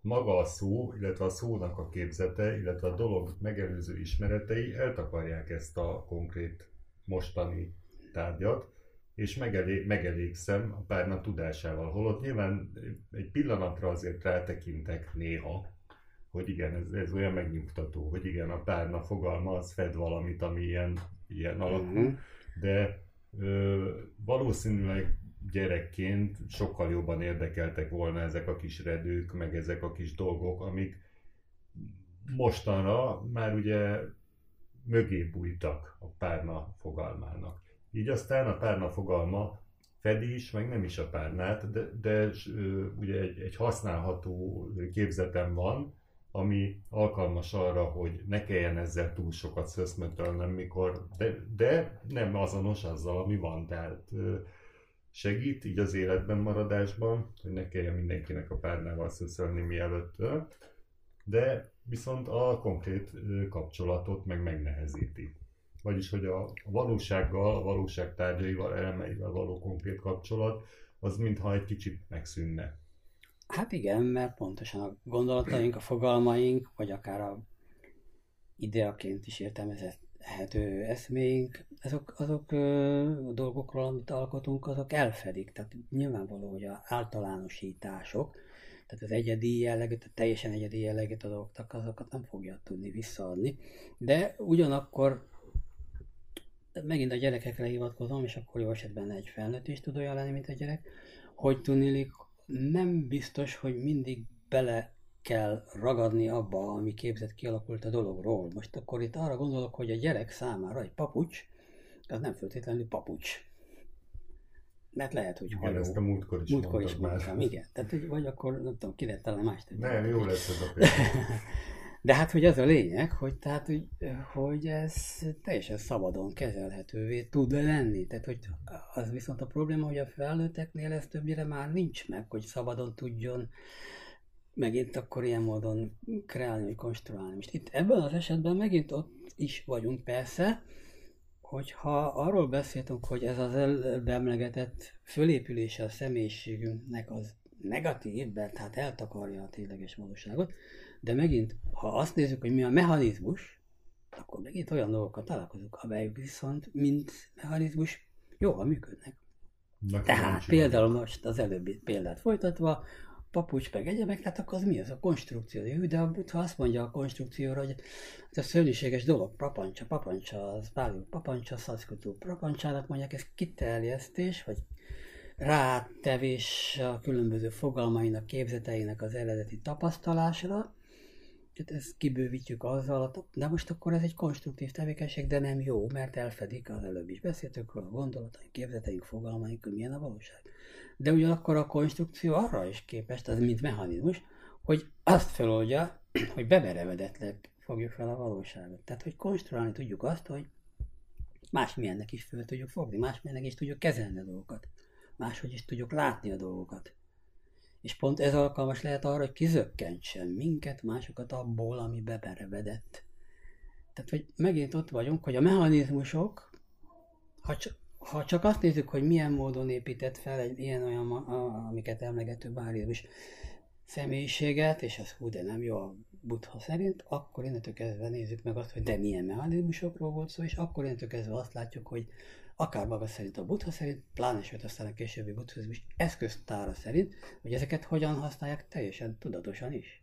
maga a szó, illetve a szónak a képzete, illetve a dolog megelőző ismeretei eltakarják ezt a konkrét mostani tárgyat, és megelé, megelégszem a párna tudásával. Holott nyilván egy pillanatra azért rátekintek néha, hogy igen, ez, ez olyan megnyugtató, hogy igen, a párna fogalma az fed valamit, ami ilyen, ilyen alakú, uh-huh. de ö, valószínűleg gyerekként sokkal jobban érdekeltek volna ezek a kis redők, meg ezek a kis dolgok, amik mostanra már ugye mögé bújtak a párna fogalmának. Így aztán a párna fogalma fedi is, meg nem is a párnát, de, de ugye egy, egy használható képzetem van, ami alkalmas arra, hogy ne kelljen ezzel túl sokat szöszmötölnem, mikor, de, de nem azonos azzal, ami van, tehát segít így az életben maradásban, hogy ne kelljen mindenkinek a párnával szöszölni mielőtt, de viszont a konkrét kapcsolatot meg megnehezíti. Vagyis, hogy a valósággal, a valóság tárgyaival, elemeivel való konkrét kapcsolat, az mintha egy kicsit megszűnne. Hát igen, mert pontosan a gondolataink, a fogalmaink, vagy akár a ideaként is értelmezhető eszméink, azok, azok a dolgokról, amit alkotunk, azok elfedik. Tehát nyilvánvaló, hogy a általánosítások, tehát az egyedi jelleget, a teljesen egyedi jelleget a dolgoknak, azokat nem fogja tudni visszaadni. De ugyanakkor megint a gyerekekre hivatkozom, és akkor jó esetben egy felnőtt is tud olyan lenni, mint a gyerek, hogy tudni, nem biztos, hogy mindig bele kell ragadni abba, ami képzett kialakult a dologról. Most akkor itt arra gondolok, hogy a gyerek számára egy papucs, az nem feltétlenül papucs. mert lehet, hogy Igen, ezt a múltkor is Múltkor is mondtam, igen. Tehát, hogy vagy akkor, nem tudom, ki lehet talán más. Nem, jó lesz ez a példa. De hát, hogy az a lényeg, hogy, tehát, hogy, hogy ez teljesen szabadon kezelhetővé tud lenni. Tehát, hogy az viszont a probléma, hogy a felnőtteknél ez többnyire már nincs meg, hogy szabadon tudjon megint akkor ilyen módon kreálni, vagy konstruálni. Most itt ebben az esetben megint ott is vagyunk persze, hogyha arról beszéltünk, hogy ez az előbb emlegetett fölépülése a személyiségünknek az negatív, mert hát eltakarja a tényleges valóságot, de megint, ha azt nézzük, hogy mi a mechanizmus, akkor megint olyan dolgokat találkozunk, amelyek viszont, mint mechanizmus, jól működnek. Na, Tehát például most az előbbi példát folytatva, papucs meg egyebek, tehát akkor az mi az a konstrukció? Hű, de a Buddha azt mondja a konstrukcióra, hogy ez a szörnyűséges dolog, papancsa, papancsa, az pálió papancsa, szaszkutó papancsának mondják, ez kiterjesztés, vagy rátevés a különböző fogalmainak, képzeteinek az eredeti tapasztalásra, tehát ezt kibővítjük azzal, de most akkor ez egy konstruktív tevékenység, de nem jó, mert elfedik az előbb is beszéltük róla, gondolataink, képzeteink, fogalmaink, hogy milyen a valóság. De ugyanakkor a konstrukció arra is képes, az mint mechanizmus, hogy azt feloldja, hogy bemerevedetleg fogjuk fel a valóságot. Tehát, hogy konstruálni tudjuk azt, hogy másmilyennek is fel tudjuk fogni, másmilyennek is tudjuk kezelni a dolgokat, máshogy is tudjuk látni a dolgokat. És pont ez alkalmas lehet arra, hogy kizökkentsen minket, másokat abból, ami beberevedett. Tehát, hogy megint ott vagyunk, hogy a mechanizmusok, ha csak, ha csak azt nézzük, hogy milyen módon épített fel egy ilyen olyan, ma- a- amiket emlegető bárjus személyiséget, és az hú, de nem jó a buddha szerint, akkor innentől kezdve nézzük meg azt, hogy de milyen mechanizmusokról volt szó, és akkor innentől kezdve azt látjuk, hogy akár maga szerint a buddha szerint, pláne sőt aztán a későbbi buddhizmus eszköztára szerint, hogy ezeket hogyan használják teljesen tudatosan is.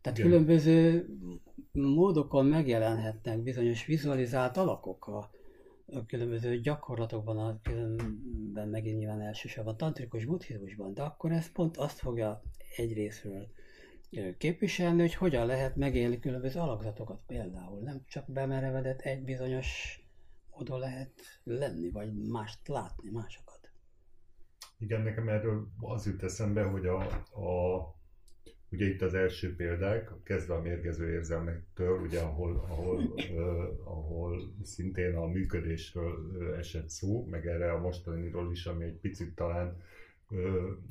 Tehát Igen. különböző módokon megjelenhetnek bizonyos vizualizált alakok a, a különböző gyakorlatokban, a különben megint nyilván elsősorban tantrikus buddhizmusban, de akkor ez pont azt fogja egyrésztről képviselni, hogy hogyan lehet megélni különböző alakzatokat például. Nem csak bemerevedett egy bizonyos módon lehet lenni, vagy mást látni, másokat. Igen, nekem erről az jut eszembe, hogy a, a ugye itt az első példák, kezdve a mérgező érzelmektől, ugye ahol, ahol, uh, ahol szintén a működésről esett szó, meg erre a mostaniról is, ami egy picit talán uh,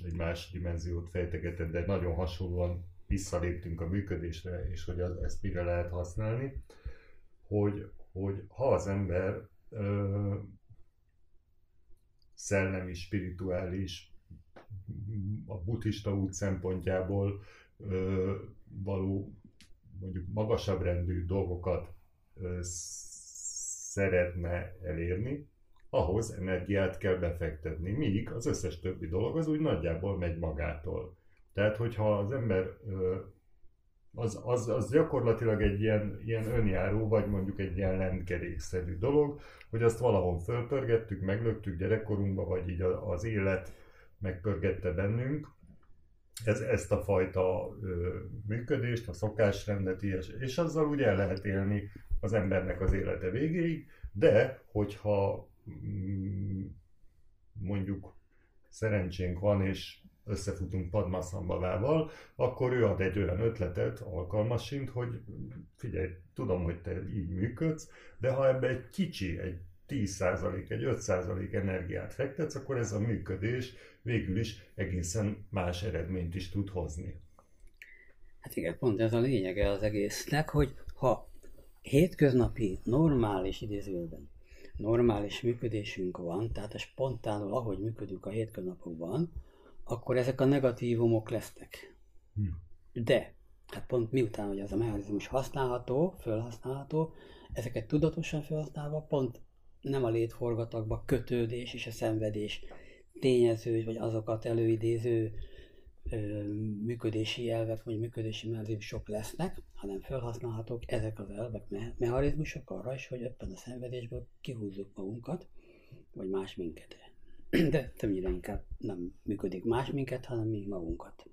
egy más dimenziót fejtegetett, de nagyon hasonlóan visszaléptünk a működésre, és hogy az, ezt mire lehet használni, hogy, hogy ha az ember uh, szellemi, spirituális, a buddhista út szempontjából ö, való mondjuk magasabb rendű dolgokat ö, szeretne elérni, ahhoz energiát kell befektetni, míg az összes többi dolog az úgy nagyjából megy magától. Tehát, hogyha az ember ö, az, az, az gyakorlatilag egy ilyen, ilyen önjáró, vagy mondjuk egy ilyen lendkerékszerű dolog, hogy azt valahol fölpörgettük, meglöktük gyerekkorunkba, vagy így az élet megpörgette bennünk, ez, ezt a fajta ö, működést, a szokásrendet, ilyes, és azzal ugye el lehet élni az embernek az élete végéig, de hogyha mm, mondjuk szerencsénk van, és összefutunk Padmasambhavával, akkor ő ad egy olyan ötletet alkalmasint, hogy figyelj, tudom, hogy te így működsz, de ha ebbe egy kicsi, egy 10%, egy 5% energiát fektetsz, akkor ez a működés végül is egészen más eredményt is tud hozni. Hát igen, pont ez a lényege az egésznek, hogy ha hétköznapi, normális idézőben, normális működésünk van, tehát a spontánul, ahogy működünk a hétköznapokban, akkor ezek a negatívumok lesznek. Hm. De, hát pont miután, hogy ez a mechanizmus használható, felhasználható, ezeket tudatosan felhasználva, pont nem a létforgatagba kötődés és a szenvedés tényező, vagy azokat előidéző ö, működési elvek, vagy működési mechanizmusok lesznek, hanem felhasználhatók ezek az elvek, me- mechanizmusok arra is, hogy ebben a szenvedésből kihúzzuk magunkat, vagy más minket. De többnyire inkább nem működik más minket, hanem mi magunkat.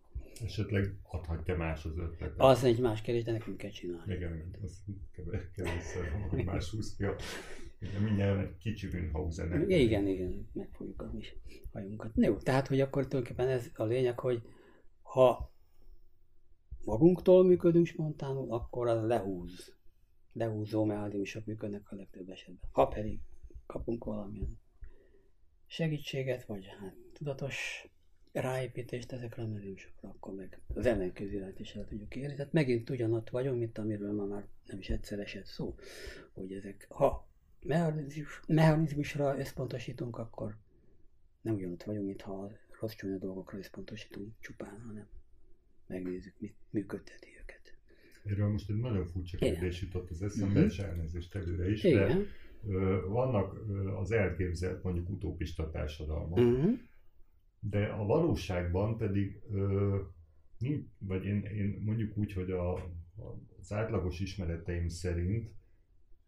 Esetleg adhatja más az ötletet. Az egy más kérdés, de nekünk kell csinálni. Igen, az kev- kevésszer hogy más húz ki a Mindjárt egy kicsi Münchhausen. Igen, igen, megfogjuk a mi hajunkat. Jó, tehát, hogy akkor tulajdonképpen ez a lényeg, hogy ha magunktól működünk spontánul, akkor az lehúz. Lehúzó mechanizmusok működnek a legtöbb esetben. Ha pedig kapunk valamilyen segítséget, vagy hát tudatos ráépítést ezekre a mechanizmusokra, akkor meg az ellenkező is el tudjuk érni. Tehát megint ugyanott vagyunk, mint amiről ma már nem is egyszer esett szó, hogy ezek, ha mechanizmus, mechanizmusra összpontosítunk, akkor nem ugyanott vagyunk, mintha a rossz csúnya dolgokra összpontosítunk csupán, hanem megnézzük, mit működteti őket. Erről most egy nagyon furcsa kérdés jutott az eszembe, Mhm. és elnézést előre is, Igen. de vannak az elképzelt mondjuk utópista társadalmak, Uh-huh. de a valóságban pedig, vagy én, én mondjuk úgy, hogy a, az átlagos ismereteim szerint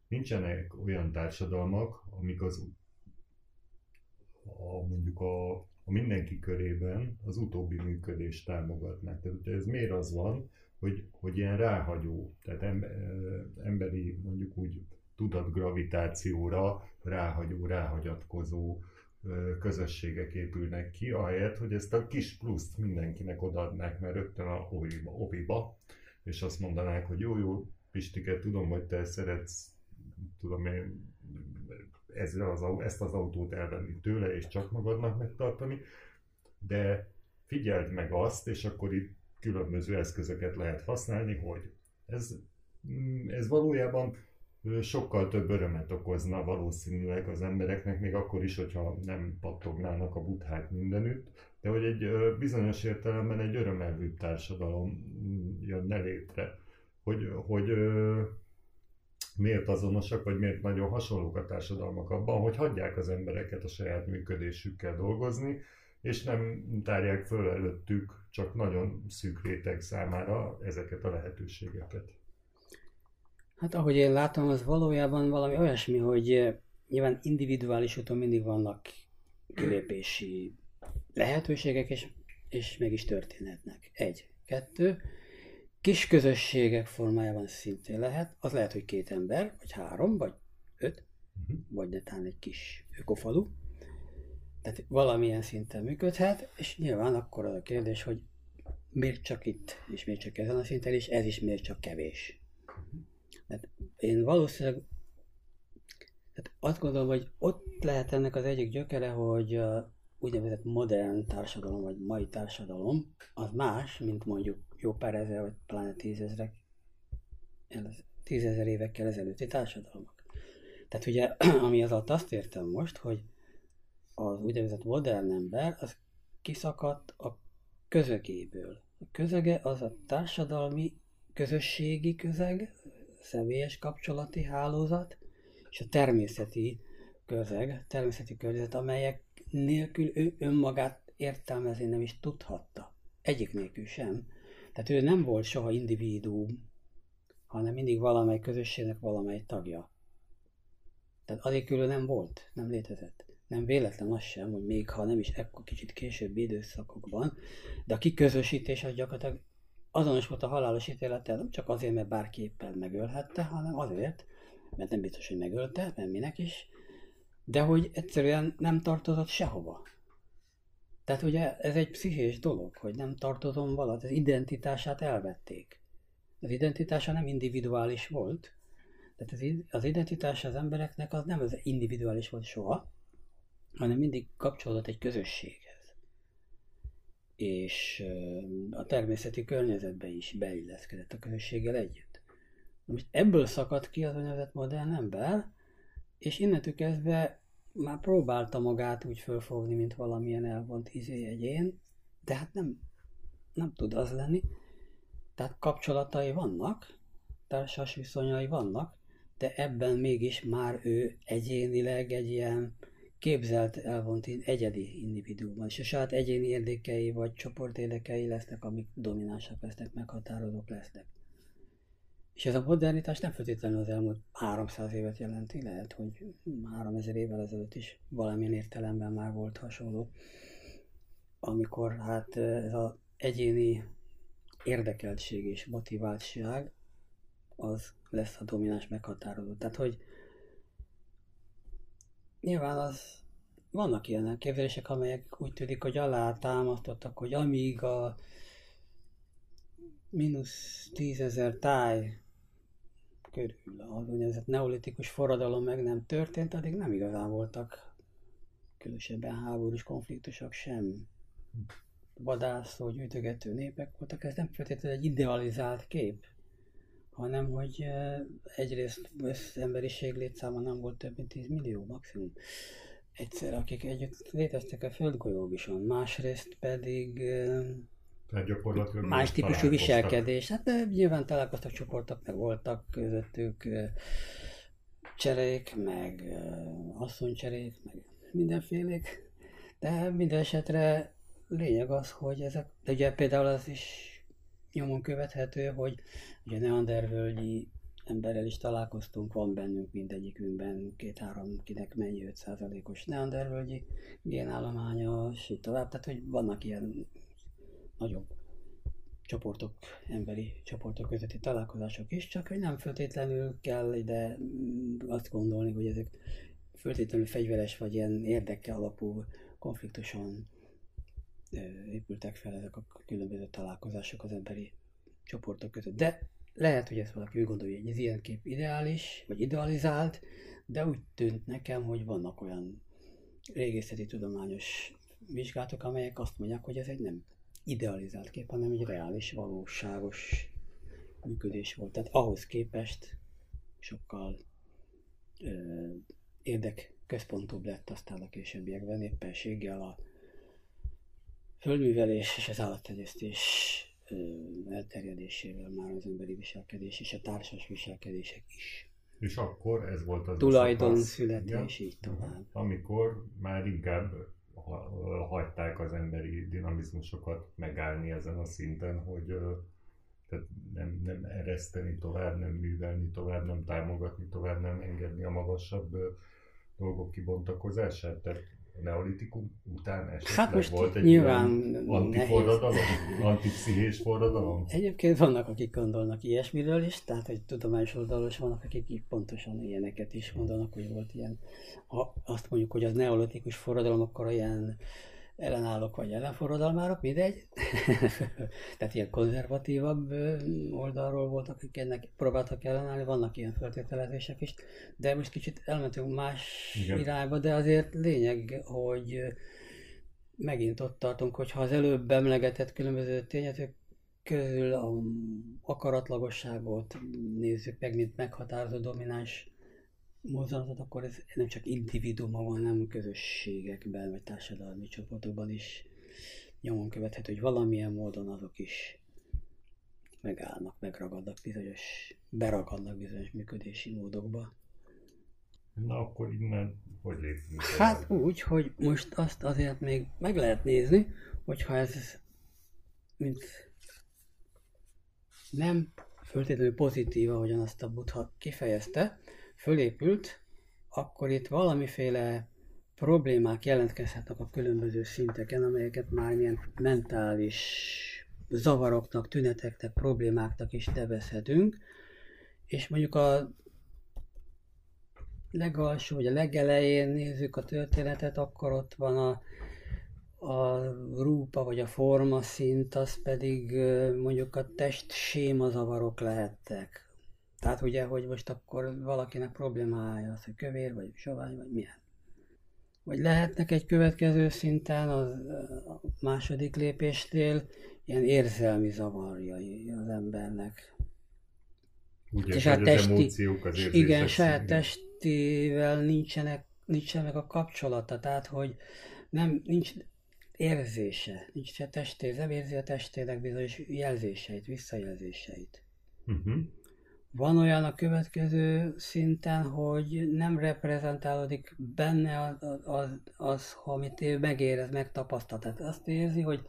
nincsenek olyan társadalmak, amik az a, mondjuk a, a mindenki körében az utóbbi működést támogatnák. Tehát ez miért az van, hogy, hogy ilyen ráhagyó, tehát emberi mondjuk úgy tudatgravitációra ráhagyó, ráhagyatkozó közösségek épülnek ki, ahelyett, hogy ezt a kis pluszt mindenkinek odaadnák, mert rögtön a oviba, oviba és azt mondanák, hogy jó, jó, Pistike, tudom, hogy te szeretsz, tudom én, ezzel az, ezt az autót elvenni tőle, és csak magadnak megtartani, de figyeld meg azt, és akkor itt különböző eszközöket lehet használni, hogy ez, mm, ez valójában sokkal több örömet okozna valószínűleg az embereknek, még akkor is, hogyha nem pattognának a buthák mindenütt, de hogy egy bizonyos értelemben egy örömelvű társadalom mm, jönne létre. Hogy, hogy miért azonosak, vagy miért nagyon hasonlók a társadalmak abban, hogy hagyják az embereket a saját működésükkel dolgozni, és nem tárják föl előttük csak nagyon szűk réteg számára ezeket a lehetőségeket. Hát ahogy én látom, az valójában valami olyasmi, hogy eh, nyilván individuális úton mindig vannak kilépési lehetőségek, és, és meg is történhetnek. Egy. Kettő. Kis közösségek formájában szintén lehet. Az lehet, hogy két ember, vagy három, vagy öt, Mhm. vagy netán egy kis ökofalu. Tehát valamilyen szinten működhet, és nyilván akkor az a kérdés, hogy miért csak itt, és miért csak ezen a szinten, és ez is miért csak kevés. Mert én valószínűleg tehát azt gondolom, hogy ott lehet ennek az egyik gyökere, hogy úgynevezett modern társadalom, vagy mai társadalom, az más, mint mondjuk jó pár ezer, vagy pláne tízezrek, tízezer évekkel ezelőtti társadalmak. Tehát ugye, ami az alatt azt értem most, hogy az úgynevezett modern ember, az kiszakadt a közögéből. A közege az a társadalmi, közösségi közeg, személyes kapcsolati hálózat, és a természeti közeg, természeti környezet, amelyek nélkül ő önmagát értelmezni nem is tudhatta. Egyik nélkül sem. Tehát ő nem volt soha individuum, hanem mindig valamely közösségnek valamely tagja. Tehát anélkül ő nem volt, nem létezett. Nem véletlen az sem, hogy még ha nem is ekkor kicsit későbbi időszakokban, de a kiközösítés az gyakorlatilag azonos volt a halálos ítélettel, nem csak azért, mert bárki éppen megölhette, hanem azért, mert nem biztos, hogy megölte, mert minek is, de hogy egyszerűen nem tartozott sehova. Tehát ugye ez egy pszichés dolog, hogy nem tartozom valat, az identitását elvették. Az identitása nem individuális volt, tehát az, az identitás az embereknek az nem az individuális volt soha, hanem mindig kapcsolódott egy közösséghez. És a természeti környezetbe is beilleszkedett a közösséggel együtt. Most ebből szakadt ki az úgynevezett modern ember, és innentől kezdve már próbálta magát úgy fölfogni, mint valamilyen elvont izé egyén, de hát nem, nem tud az lenni. Tehát kapcsolatai vannak, társas viszonyai vannak, de ebben mégis már ő egyénileg egy ilyen képzelt, elvont egyedi individuumban, és a saját egyéni érdekei vagy csoport érdekei lesznek, amik dominánsak lesznek, meghatározók lesznek. És ez a modernitás nem feltétlenül az elmúlt 300 évet jelenti, lehet, hogy 3000 évvel ezelőtt is valamilyen értelemben már volt hasonló, amikor hát ez az egyéni érdekeltség és motiváltság az lesz a domináns meghatározó. Tehát, hogy nyilván az vannak ilyen elképzelések, amelyek úgy tűnik, hogy alá támasztottak, hogy amíg a mínusz tízezer táj körül az úgynevezett neolitikus forradalom meg nem történt, addig nem igazán voltak különösebben háborús konfliktusok sem. Vadászó, gyűjtögető népek voltak, ez nem feltétlenül egy idealizált kép, hanem hogy egyrészt az emberiség létszáma nem volt több mint 10 millió maximum egyszer, akik együtt léteztek a földgolyógison, másrészt pedig más típusú viselkedés. Hát de nyilván találkoztak csoportok, meg voltak közöttük cserék, meg asszonycserék, meg mindenfélék. De minden esetre lényeg az, hogy ezek, de ugye például az is nyomon követhető, hogy ugye neandervölgyi emberrel is találkoztunk, van bennünk mindegyikünkben két-három, kinek mennyi 5%-os neandervölgyi génállománya, és így tovább. Tehát, hogy vannak ilyen nagyobb csoportok, emberi csoportok közötti találkozások is, csak hogy nem feltétlenül kell ide mm, azt gondolni, hogy ezek feltétlenül fegyveres vagy ilyen érdeke alapú konfliktuson épültek fel ezek a különböző találkozások az emberi csoportok között. De lehet, hogy ezt valaki úgy gondolja, hogy ez ilyen kép ideális, vagy idealizált, de úgy tűnt nekem, hogy vannak olyan régészeti tudományos vizsgálatok, amelyek azt mondják, hogy ez egy nem idealizált kép, hanem egy reális, valóságos működés volt. Tehát ahhoz képest sokkal ö, érdekközpontúbb lett aztán a későbbiekben éppenséggel a földművelés és az állattenyésztés elterjedésével már az emberi viselkedés és a társas viselkedések is. És akkor ez volt az a Tulajdon születés, így tovább. Amikor már inkább ha- hagyták az emberi dinamizmusokat megállni ezen a szinten, hogy tehát nem, nem ereszteni tovább, nem művelni tovább, nem támogatni tovább, nem engedni a magasabb dolgok kibontakozását. Tehát neolitikum után esetleg Hát most volt egy nyilván antiforradalom, antipszichés forradalom? Egyébként vannak, akik gondolnak ilyesmiről is, tehát egy tudományos oldalról is vannak, akik így pontosan ilyeneket is mondanak, hogy volt ilyen, ha azt mondjuk, hogy az neolitikus forradalom, akkor ilyen ellenállók vagy ellenforradalmárok, mindegy. tehát ilyen konzervatívabb oldalról voltak, akik ennek próbáltak ellenállni, vannak ilyen feltételezések is, de most kicsit elmentünk más Igen. irányba, de azért lényeg, hogy megint ott tartunk, hogy ha az előbb emlegetett különböző tényezők közül a akaratlagosságot nézzük meg, mint meghatározó domináns mozdulatot, akkor ez nem csak individuumban, hanem közösségekben, vagy társadalmi csoportokban is nyomon követhető, hogy valamilyen módon azok is megállnak, megragadnak bizonyos, beragadnak bizonyos működési módokba. Na akkor innen hogy lépünk? Hát úgy, hogy most azt azért még meg lehet nézni, hogyha ez mint nem föltétlenül pozitív, ahogyan azt a Buddha kifejezte, fölépült, akkor itt valamiféle problémák jelentkezhetnek a különböző szinteken, amelyeket már ilyen mentális zavaroknak, tüneteknek, problémáknak is nevezhetünk, és mondjuk a legalsó, vagy a legelején nézzük a történetet, akkor ott van a, a rúpa, vagy a forma szint, az pedig mondjuk a test séma zavarok lehettek. Tehát ugye, hogy most akkor valakinek problémája az, hogy kövér, vagy sovány, vagy milyen. Vagy lehetnek egy következő szinten, az, a második lépésnél, ilyen érzelmi zavarjai az embernek. Ugye, És hogy a az testi- emóciók, az igen, saját testével nincsenek, nincsen meg a kapcsolata, tehát hogy nem, nincs érzése, nincs se testé, nem érzi a testének bizonyos jelzéseit, visszajelzéseit. Uh-huh. Van olyan a következő szinten, hogy nem reprezentálódik benne az, az, az, amit ő megérez, megtapasztal. Tehát azt érzi, hogy,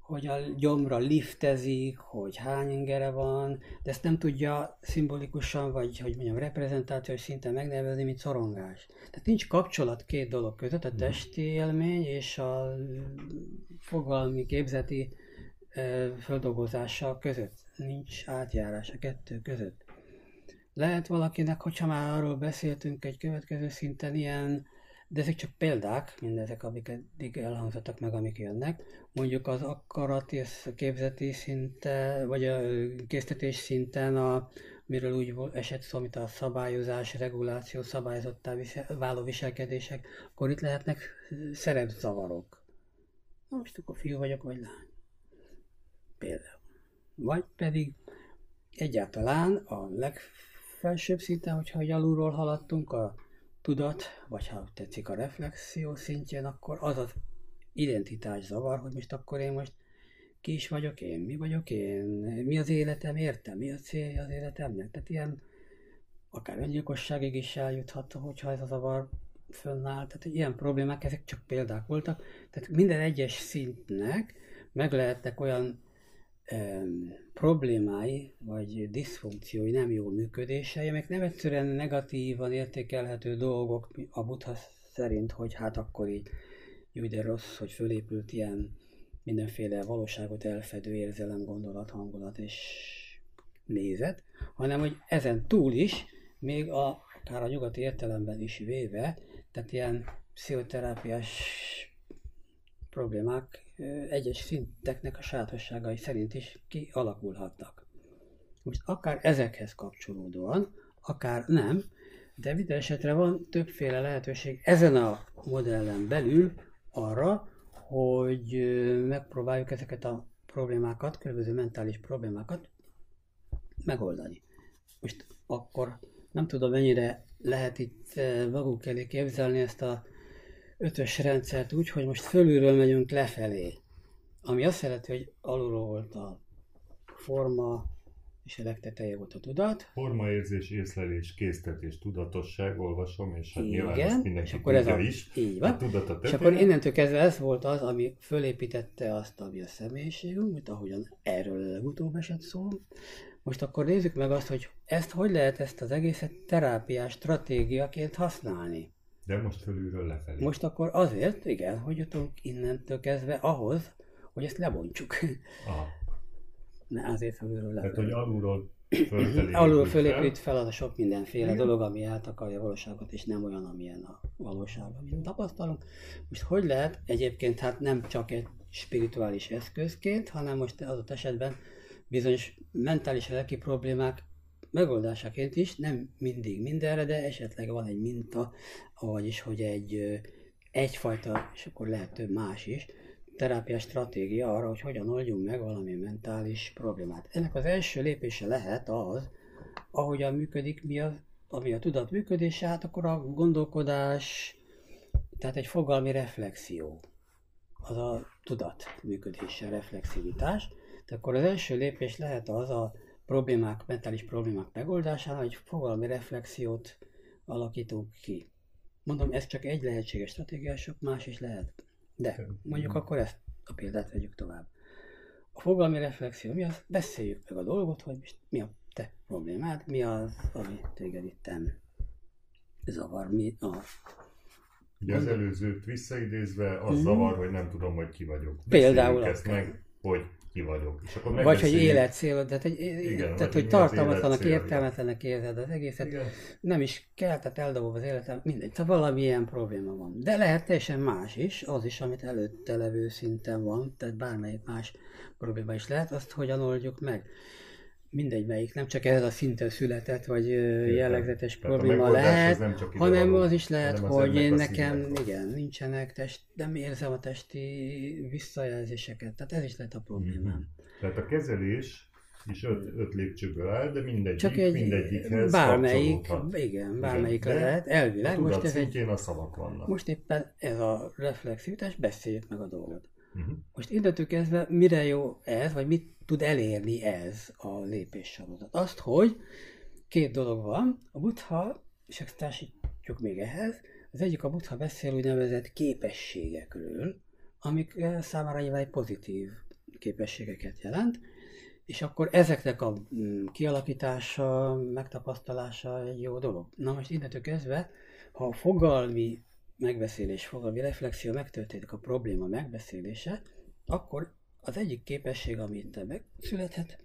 hogy a gyomra liftezik, hogy hány ingere van, de ezt nem tudja szimbolikusan, vagy hogy mondjam, reprezentációs szinten megnevezni, mint szorongás. Tehát nincs kapcsolat két dolog között, a testi élmény és a fogalmi, képzeti földolgozása között. Nincs átjárás a kettő között. Lehet valakinek, hogyha már arról beszéltünk egy következő szinten, ilyen de ezek csak példák, mindezek, amik eddig elhangzottak meg, amik jönnek. Mondjuk az akarati, képzeti szinte, vagy a késztetés szinten, a, miről úgy esett szó, mint a szabályozás, reguláció, szabályozottá váló viselkedések, akkor itt lehetnek szerepzavarok. Na most akkor fiú vagyok, vagy lány. Például. Vagy pedig egyáltalán a legfelsőbb szinten, hogyha alulról haladtunk, a tudat, vagy ha tetszik a reflexió szintjén, akkor az az identitás zavar, hogy most akkor én most ki is vagyok én, mi vagyok én, mi az életem, értem, mi a célja az életemnek. Tehát ilyen akár öngyilkosságig is eljuthat, hogyha ez a zavar fönnáll. Tehát ilyen problémák, ezek csak példák voltak. Tehát minden egyes szintnek meg lehetnek olyan problémái, vagy diszfunkciói, nem jó működései, amik nem egyszerűen negatívan értékelhető dolgok a Buddha szerint, hogy hát akkor így jó, de rossz, hogy fölépült ilyen mindenféle valóságot elfedő érzelem, gondolat, hangulat és nézet, hanem hogy ezen túl is, még a, akár a nyugati értelemben is véve, tehát ilyen pszichoterápiás problémák egyes szinteknek a sajátosságai szerint is kialakulhatnak. Most akár ezekhez kapcsolódóan, akár nem, de minden esetre van többféle lehetőség ezen a modellen belül arra, hogy megpróbáljuk ezeket a problémákat, különböző mentális problémákat megoldani. Most akkor nem tudom, mennyire lehet itt magunk elé képzelni ezt a ötös rendszert úgy, hogy most fölülről megyünk lefelé. Ami azt jelenti, hogy alulról volt a forma, és a legteteje volt a tudat. Formaérzés, észlelés, késztetés, tudatosság, olvasom, és hát Igen, nyilván ezt mindenki és akkor ez a, is. Így van. A tudat a és akkor innentől kezdve ez volt az, ami fölépítette azt, ami a személyiségünk, mint ahogyan erről legutóbb esett szó. Most akkor nézzük meg azt, hogy ezt hogy lehet ezt az egészet terápiás stratégiaként használni. De most fölülről lefelé. Most akkor azért, igen, hogy jutunk innentől kezdve ahhoz, hogy ezt lebontsuk. Aha. Ne azért fölülről lefelé. Tehát, hogy alulról fölfelé. Alul fölépít fel az a sok mindenféle Igen. dolog, ami eltakarja a valóságot, és nem olyan, amilyen a valóság, amit tapasztalunk. Most hogy lehet egyébként, hát nem csak egy spirituális eszközként, hanem most adott esetben bizonyos mentális lelki problémák megoldásaként is, nem mindig mindenre, de esetleg van egy minta, vagyis hogy egy egyfajta, és akkor lehet több más is, terápiás stratégia arra, hogy hogyan oldjunk meg valami mentális problémát. Ennek az első lépése lehet az, ahogyan működik, mi az, ami a tudat működése, hát akkor a gondolkodás, tehát egy fogalmi reflexió, az a tudat működése, reflexivitás. Tehát akkor az első lépés lehet az a problémák, mentális problémák megoldására, hogy fogalmi reflexiót alakítunk ki. Mondom, ez csak egy lehetséges stratégia, sok más is lehet. De mondjuk akkor ezt a példát vegyük tovább. A fogalmi reflexió mi az? Beszéljük meg a dolgot, hogy mi a te problémád, mi az, ami téged itten zavar, mi a... Ugye az előzőt visszaidézve, az Mhm. zavar, hogy nem tudom, hogy ki vagyok. Például ezt akár. meg, hogy ki vagyok. És akkor Vagy hogy megbeszéljük. életcél, tehát, egy, Igen, tehát hogy tartalmatlanak, értelmetlenek érzed az egészet, Igen. nem is kell, tehát eldobom az életem, mindegy, tehát valamilyen probléma van. De lehet teljesen más is, az is, amit előtte levő szinten van, tehát bármelyik más probléma is lehet, azt hogyan oldjuk meg. Mindegy melyik, nem csak ez a szinten született, vagy ö, jellegzetes Tehát probléma lehet, nem csak hanem való, az is lehet, az hogy a nekem, színnek igen, nincsenek test, nem érzem a testi visszajelzéseket, tehát ez is lehet a problémám. Mhm. Tehát a kezelés is öt, öt lépcsőből áll, de mindegyik, Csak egy mindegyikhez bármelyik, igen, bármelyik de lehet, elvileg. Most ez egy, a szavak vannak. most éppen ez a reflexivitás, beszéljük meg a dolgot. Uh-huh. Most innentől kezdve mire jó ez, vagy mit tud elérni ez a lépéssorozat? Azt, hogy két dolog van, a buddha, és ezt társítjuk még ehhez, az egyik a buddha beszél úgynevezett képességekről, amik számára nyilván pozitív képességeket jelent, és akkor ezeknek a mm, kialakítása, megtapasztalása egy jó dolog. Na most innentől kezdve, ha a fogalmi megbeszélés, fogalmi reflexió megtörténik a probléma megbeszélése, akkor az egyik képesség, ami itt megszülethet,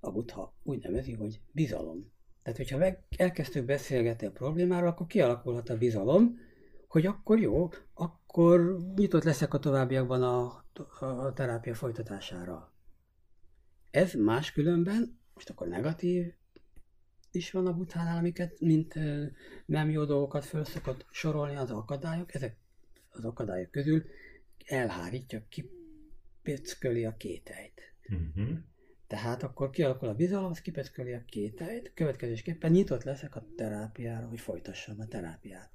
a buddha úgy nevezi, hogy bizalom. Tehát, hogyha meg elkezdtük beszélgetni a problémáról, akkor kialakulhat a bizalom, hogy akkor jó, akkor nyitott leszek a továbbiakban a, a terápia folytatására. Ez máskülönben, most akkor negatív is van a buthánál, amiket, mint nem jó dolgokat föl szokott sorolni az akadályok, ezek az akadályok közül elhárítja, kipecköli a kételyt. Uh-huh. Tehát akkor kialakul a bizalom, az kipecköli a kételyt, következésképpen nyitott leszek a terápiára, hogy folytassam a terápiát.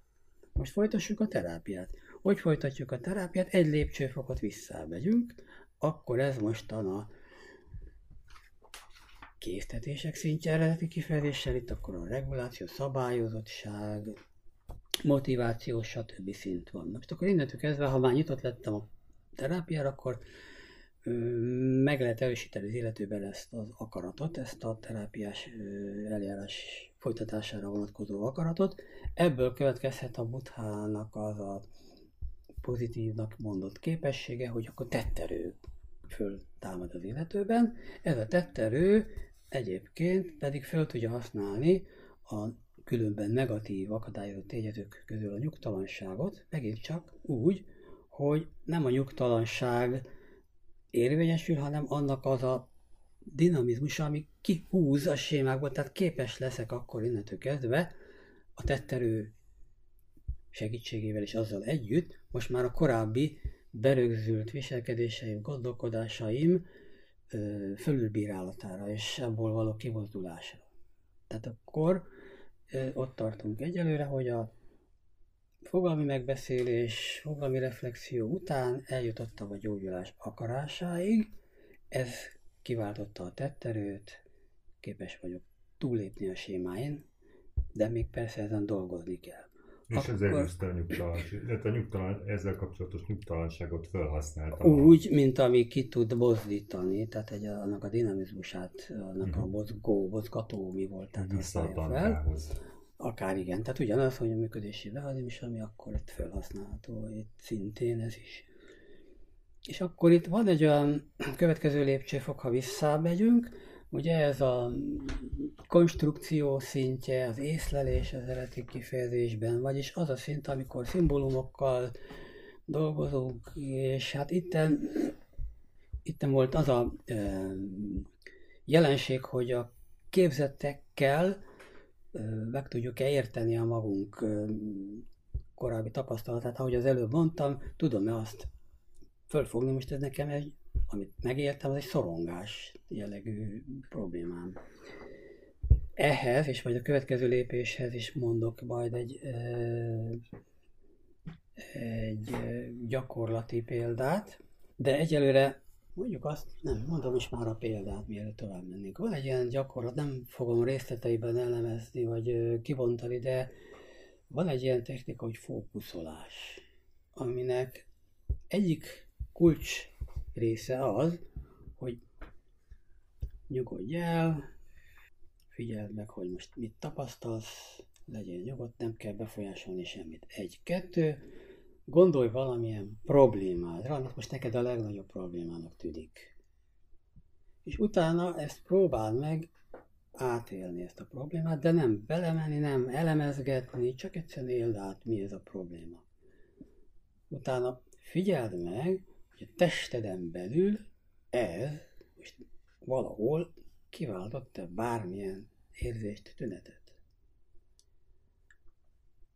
Most folytassuk a terápiát. Hogy folytatjuk a terápiát? Egy lépcsőfokot visszamegyünk, akkor ez mostan a késztetések szintje eredeti kifejezéssel, itt akkor a reguláció, szabályozottság, motiváció, stb. szint van. Most akkor innentől kezdve, ha már nyitott lettem a terápiára, akkor meg lehet erősíteni az illetőben ezt az akaratot, ezt a terápiás eljárás folytatására vonatkozó akaratot. Ebből következhet a buthának az a pozitívnak mondott képessége, hogy akkor tetterő föl támad az illetőben. Ez a tetterő egyébként pedig föl tudja használni a különben negatív akadályozott tényezők közül a nyugtalanságot, megint csak úgy, hogy nem a nyugtalanság érvényesül, hanem annak az a dinamizmus, ami kihúz a sémákból, tehát képes leszek akkor innentől kezdve a tetterő segítségével és azzal együtt, most már a korábbi berögzült viselkedéseim, gondolkodásaim fölülbírálatára és ebből való kimozdulásra. Tehát akkor ott tartunk egyelőre, hogy a fogalmi megbeszélés, fogalmi reflexió után eljutottam a gyógyulás akarásáig, ez kiváltotta a tetterőt, képes vagyok túlépni a sémáin, de még persze ezen dolgozni kell. És Akkor... ez előzte a nyugtalanság, illetve a nyugtalan, ezzel kapcsolatos nyugtalanságot felhasználta. Úgy, mint ami ki tud mozdítani, tehát egy, annak a dinamizmusát, annak uh-huh. a mhm. mozgó, mozgató mi volt, tehát használja fel. Akár igen, tehát ugyanaz, hogy a működési mechanizmus, ami akkor itt felhasználható, itt szintén ez is. És akkor itt van egy olyan következő lépcsőfok, ha visszamegyünk, ugye ez a konstrukció szintje, az észlelés az eredeti kifejezésben, vagyis az a szint, amikor szimbólumokkal dolgozunk, és hát itten, itten volt az a e, jelenség, hogy a képzettekkel meg tudjuk-e érteni a magunk korábbi tapasztalatát, ahogy az előbb mondtam, tudom-e azt fölfogni, most ez nekem egy, amit megértem, az egy szorongás jellegű problémám. Ehhez, és majd a következő lépéshez is mondok majd egy, egy gyakorlati példát, de egyelőre Mondjuk azt, nem, mondom is már a példát, mielőtt tovább mennénk. Van egy ilyen gyakorlat, nem fogom részleteiben elemezni, vagy kibontani, de van egy ilyen technika, hogy fókuszolás, aminek egyik kulcs része az, hogy nyugodj el, figyeld meg, hogy most mit tapasztalsz, legyen nyugodt, nem kell befolyásolni semmit. Egy, kettő, Gondolj valamilyen problémádra, amit most neked a legnagyobb problémának tűnik. És utána ezt próbáld meg átélni ezt a problémát, de nem belemenni, nem elemezgetni, csak egyszerűen éld át, mi ez a probléma. Utána figyeld meg, hogy a testeden belül ez most valahol kiváltott-e bármilyen érzést, tünetet.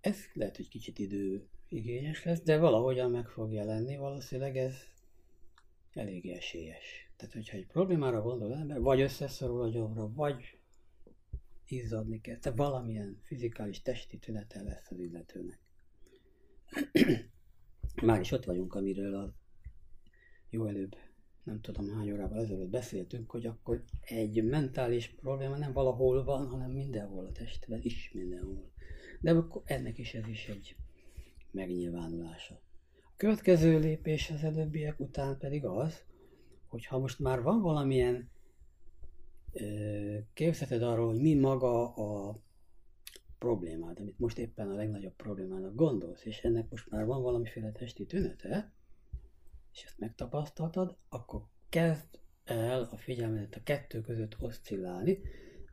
Ez lehet, hogy kicsit idő igényes lesz, de valahogyan meg fog jelenni, valószínűleg ez elég esélyes. Tehát, hogyha egy problémára gondol ember, vagy összeszorul a gyomra, vagy izzadni kell, tehát valamilyen fizikális testi tünete lesz az illetőnek. Már is ott vagyunk, amiről a jó előbb, nem tudom hány órával ezelőtt beszéltünk, hogy akkor egy mentális probléma nem valahol van, hanem mindenhol a testben is mindenhol. De akkor ennek is ez is egy megnyilvánulása. A következő lépés az előbbiek után pedig az, hogy ha most már van valamilyen képzeted arról, hogy mi maga a problémád, amit most éppen a legnagyobb problémának gondolsz, és ennek most már van valamiféle testi tünete, és ezt megtapasztaltad, akkor kezd el a figyelmedet a kettő között oszcillálni,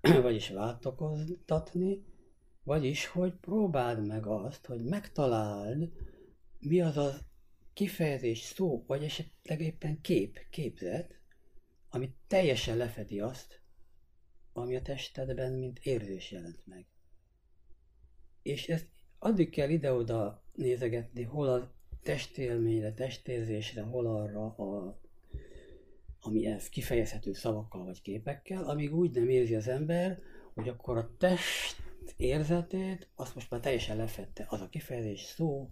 vagyis váltokoztatni, Vagyis, hogy próbáld meg azt, hogy megtaláld, mi az a kifejezés, szó, vagy esetleg éppen kép, képzet, ami teljesen lefedi azt, ami a testedben, mint érzés jelent meg. És ezt addig kell ide-oda nézegetni, hol a testélményre, testérzésre, hol arra, a, ami ez kifejezhető szavakkal vagy képekkel, amíg úgy nem érzi az ember, hogy akkor a test érzetét, azt most már teljesen lefette. Az a kifejezés szó,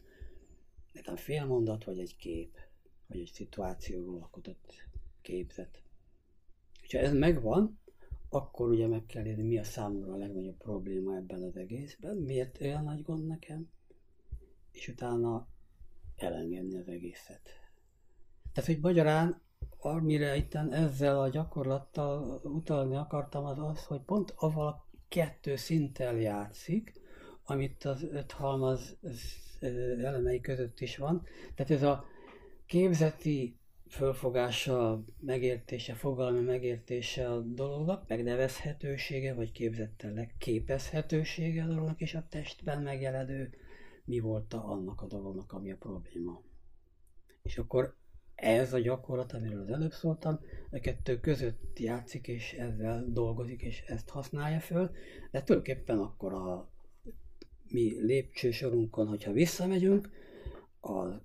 nekem fél mondat, vagy egy kép, vagy egy szituációról alkotott képzet. Ha ez megvan, akkor ugye meg kell érni, mi a számomra a legnagyobb probléma ebben az egészben, miért olyan nagy gond nekem, és utána elengedni az egészet. Tehát, hogy magyarán, amire itt ezzel a gyakorlattal utalni akartam, az az, hogy pont avval a kettő szinttel játszik, amit az öt halmaz elemei között is van. Tehát ez a képzeti fölfogása, megértése, fogalmi megértése a dolognak, megnevezhetősége, vagy képzettel képezhetősége a dolognak, és a testben megjelenő mi volt a, annak a dolognak, ami a probléma. És akkor ez a gyakorlat, amiről az előbb szóltam, a kettő között játszik, és ezzel dolgozik, és ezt használja föl, de tulajdonképpen akkor a mi lépcsősorunkon, hogyha visszamegyünk, a,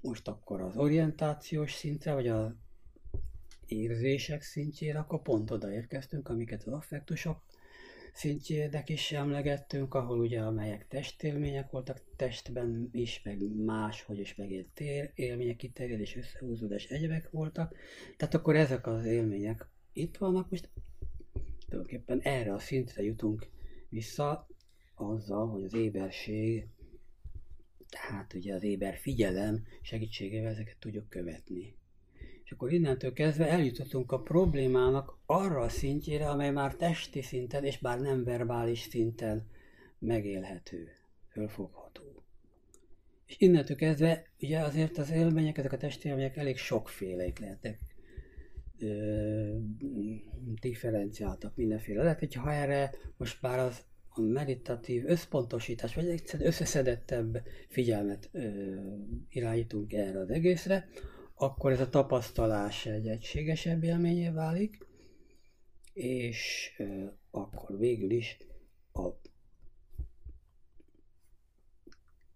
most akkor az orientációs szintre, vagy az érzések szintjére, akkor pont oda érkeztünk, amiket az affektusok szintjének is emlegettünk, ahol ugye amelyek testélmények voltak, testben is, meg máshogy is megélt tér, élmények, kiterjedés, összehúzódás, egyebek voltak. Tehát akkor ezek az élmények itt vannak, most tulajdonképpen erre a szintre jutunk vissza, azzal, hogy az éberség, tehát ugye az éber figyelem segítségével ezeket tudjuk követni. És akkor innentől kezdve eljutottunk a problémának arra a szintjére, amely már testi szinten, és bár nem verbális szinten megélhető, fölfogható. És innentől kezdve ugye azért az élmények, ezek a testi élmények elég sokfélék lehetnek, differenciáltak mindenféle. Lehet, hogy ha erre most már az a meditatív összpontosítás, vagy egyszerűen összeszedettebb figyelmet ö, irányítunk erre az egészre, akkor ez a tapasztalás egy egységesebb élményé válik, és akkor végül is a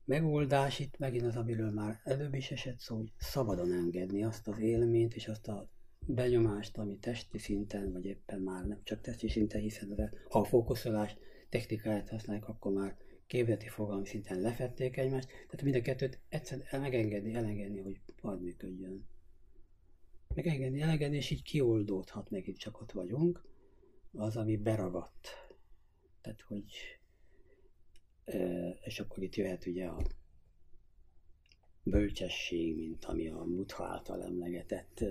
megoldás itt megint az, amiről már előbb is esett szó, hogy szabadon engedni azt az élményt és azt a benyomást, ami testi szinten, vagy éppen már nem csak testi szinten, hiszen ha a fókuszolás technikáját használják, akkor már képzeti fogalmi szinten lefették egymást, tehát mind a kettőt egyszerűen megengedni, elengedni, hogy hadd működjön. Megengedni, elengedni, és így kioldódhat, megint csak ott vagyunk, az, ami beragadt. Tehát, hogy és akkor itt jöhet ugye a bölcsesség, mint ami a Mutha által emlegetett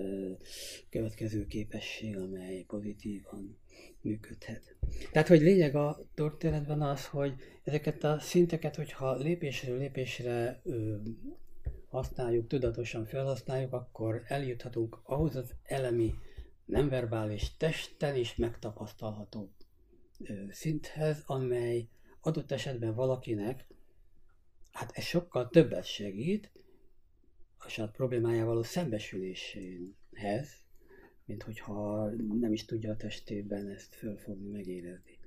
következő képesség, amely pozitívan működhet. Tehát, hogy lényeg a történetben az, hogy ezeket a szinteket, hogyha lépésről lépésre ö, használjuk, tudatosan felhasználjuk, akkor eljuthatunk ahhoz az elemi, nem verbális testen is megtapasztalható ö, szinthez, amely adott esetben valakinek, hát ez sokkal többet segít, a saját problémájával a szembesüléséhez, mint hogyha nem is tudja a testében ezt fölfogni, megérezni.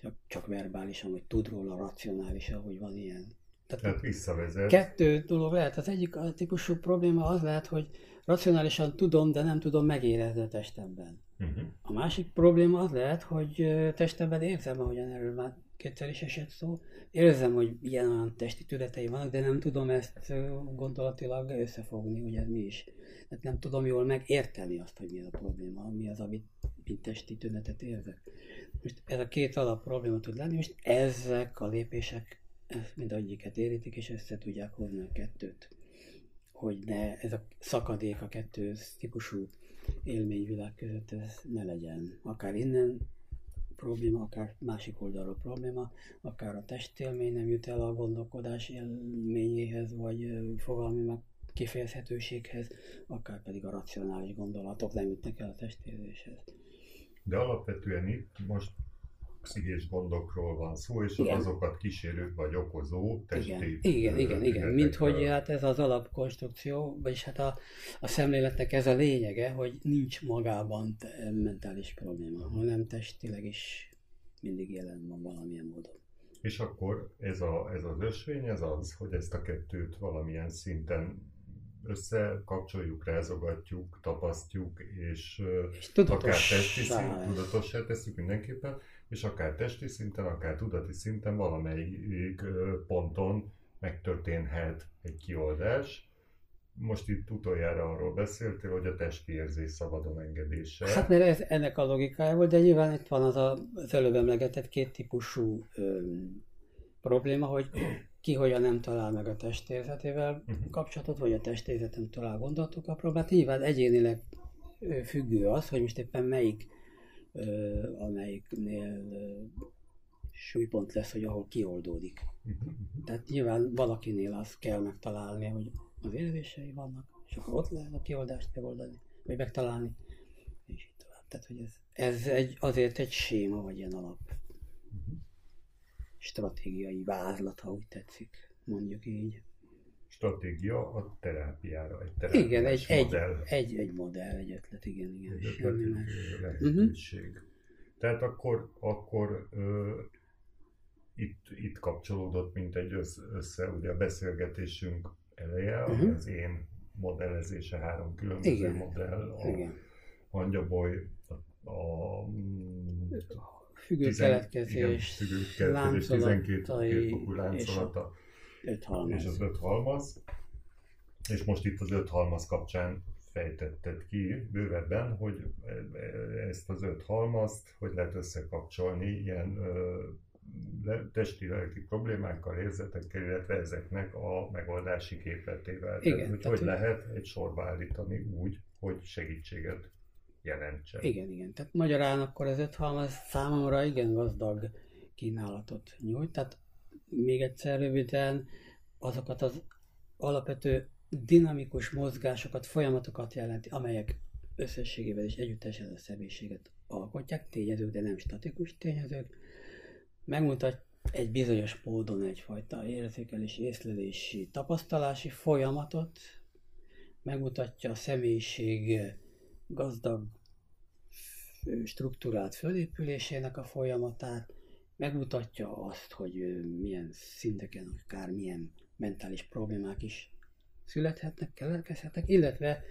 Csak, csak verbálisan, hogy tud róla racionálisan, hogy van ilyen. Tehát, Tehát visszavezet. Kettő dolog lehet. Az egyik a típusú probléma az lehet, hogy racionálisan tudom, de nem tudom megérezni a testemben. Uh-huh. A másik probléma az lehet, hogy testemben érzem, ahogyan erről már kétszer is esett szó. Érzem, hogy ilyen olyan testi tünetei vannak, de nem tudom ezt gondolatilag összefogni, hogy ez mi is. Tehát nem tudom jól megérteni azt, hogy mi az a probléma, mi az, amit mint testi tünetet érzek. Most ez a két alap probléma tud lenni, most ezek a lépések mindegyiket érítik, és össze tudják hozni a kettőt. Hogy ne, ez a szakadék a kettő típusú élményvilág között ez ne legyen. Akár innen probléma, akár másik oldalról probléma, akár a testélmény nem jut el a gondolkodás élményéhez, vagy fogalmi meg kifejezhetőséghez, akár pedig a racionális gondolatok nem jutnak el a testérzéshez. De alapvetően itt most pszichés gondokról van szó, és Igen. azokat kísérő vagy okozó testi... Igen, igen, igen, Mint hogy hát ez az alapkonstrukció, vagyis hát a, a szemléletnek ez a lényege, hogy nincs magában mentális probléma, hanem testileg is mindig jelen van valamilyen módon. És akkor ez, a, ez az ösvény, ez az, hogy ezt a kettőt valamilyen szinten összekapcsoljuk, rázogatjuk, tapasztjuk, és, És akár testi lesz. tudatossá tesszük mindenképpen, és akár testi szinten, akár tudati szinten valamelyik ponton megtörténhet egy kioldás. Most itt utoljára arról beszéltél, hogy a testi érzés szabadon engedése. Hát mert ez ennek a logikája volt, de nyilván itt van az a, az előbb emlegetett két típusú ö, probléma, hogy ki hogyan nem talál meg a testérzetével Mhm. kapcsolatot, vagy a testérzet nem talál gondolatokkal problémát. Nyilván egyénileg függő az, hogy most éppen melyik, amelyiknél súlypont lesz, hogy ahol kioldódik. Mhm. Tehát nyilván valakinél azt kell megtalálni, hogy az érzései vannak, és akkor ott lehet a kioldást megoldani, vagy megtalálni, és így tovább. Tehát, hogy ez, ez egy, azért egy séma, vagy ilyen alap Mhm. stratégiai vázlat, ha úgy tetszik, mondjuk így. Stratégia a terápiára, egy Igen, egy, terápiás egy, modell. egy, egy modell, egy ötlet, igen, igen, Egy semmi ötlet, más. lehetőség. Tehát akkor, akkor ö, itt, itt kapcsolódott, mint egy össze, össze ugye a beszélgetésünk eleje, uh Mhm. az én modellezése, három különböző Igen. modell, a Igen. hangyaboly, a, a mm, Függő tizen- igen, keletkezés, függő keletkezés, 12 láncolatai kétfokú és a láncolata, öt és halmaz. az öt halmaz, és most itt az öt halmaz kapcsán fejtetted ki bővebben, hogy e- e- ezt az öt halmazt, hogy lehet összekapcsolni ilyen testi-lelki problémákkal, érzetekkel, illetve ezeknek a megoldási képletével. Igen, Tehát, hogy tehát, hogy hogy- lehet egy sorba állítani úgy, hogy segítséget jelentsen. Igen, igen. Tehát magyarán akkor ez öt halmaz számomra igen gazdag kínálatot nyújt. Tehát még egyszer röviden azokat az alapvető dinamikus mozgásokat, folyamatokat jelenti, amelyek összességével és együttesen a személyiséget alkotják, tényezők, de nem statikus tényezők. Megmutat egy bizonyos módon egyfajta érzékelés, észlelési, tapasztalási folyamatot, megmutatja a személyiség gazdag struktúrált fölépülésének a folyamatát, megmutatja azt, hogy milyen szinteken, akár milyen mentális problémák is születhetnek, keletkezhetnek, illetve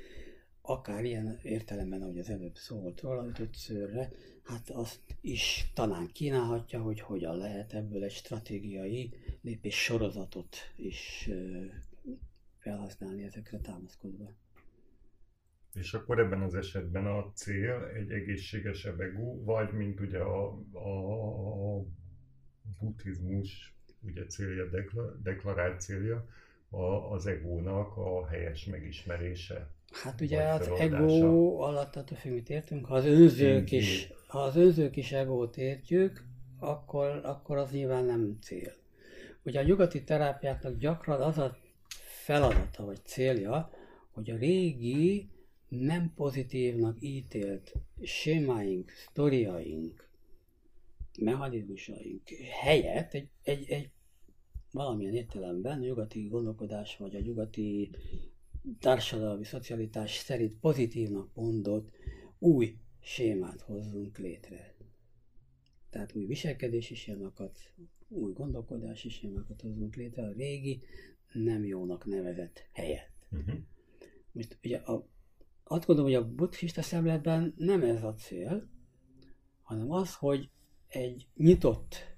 akár ilyen értelemben, ahogy az előbb szó volt róla, ötötszörre, hát azt is talán kínálhatja, hogy hogyan lehet ebből egy stratégiai lépés sorozatot is felhasználni ezekre támaszkodva. És akkor ebben az esetben a cél egy egészségesebb ego, vagy mint ugye a, a, a buddhizmus ugye célja, dekla, deklarált célja, a, az egónak a helyes megismerése. Hát ugye az ego alatt attól függ, mit értünk. Ha az önzők is, ha az önzők is egót értjük, akkor, akkor az nyilván nem cél. Ugye a nyugati terápiáknak gyakran az a feladata vagy célja, hogy a régi, nem pozitívnak ítélt sémáink, sztoriaink, mechanizmusaink helyett egy, egy, egy valamilyen értelemben a nyugati gondolkodás vagy a nyugati társadalmi szocialitás szerint pozitívnak mondott új sémát hozzunk létre. Tehát új viselkedési sémákat, új gondolkodási sémákat hozzunk létre a régi, nem jónak nevezett helyett. Uh-huh. Most ugye a, azt gondolom, hogy a buddhista szemletben nem ez a cél, hanem az, hogy egy nyitott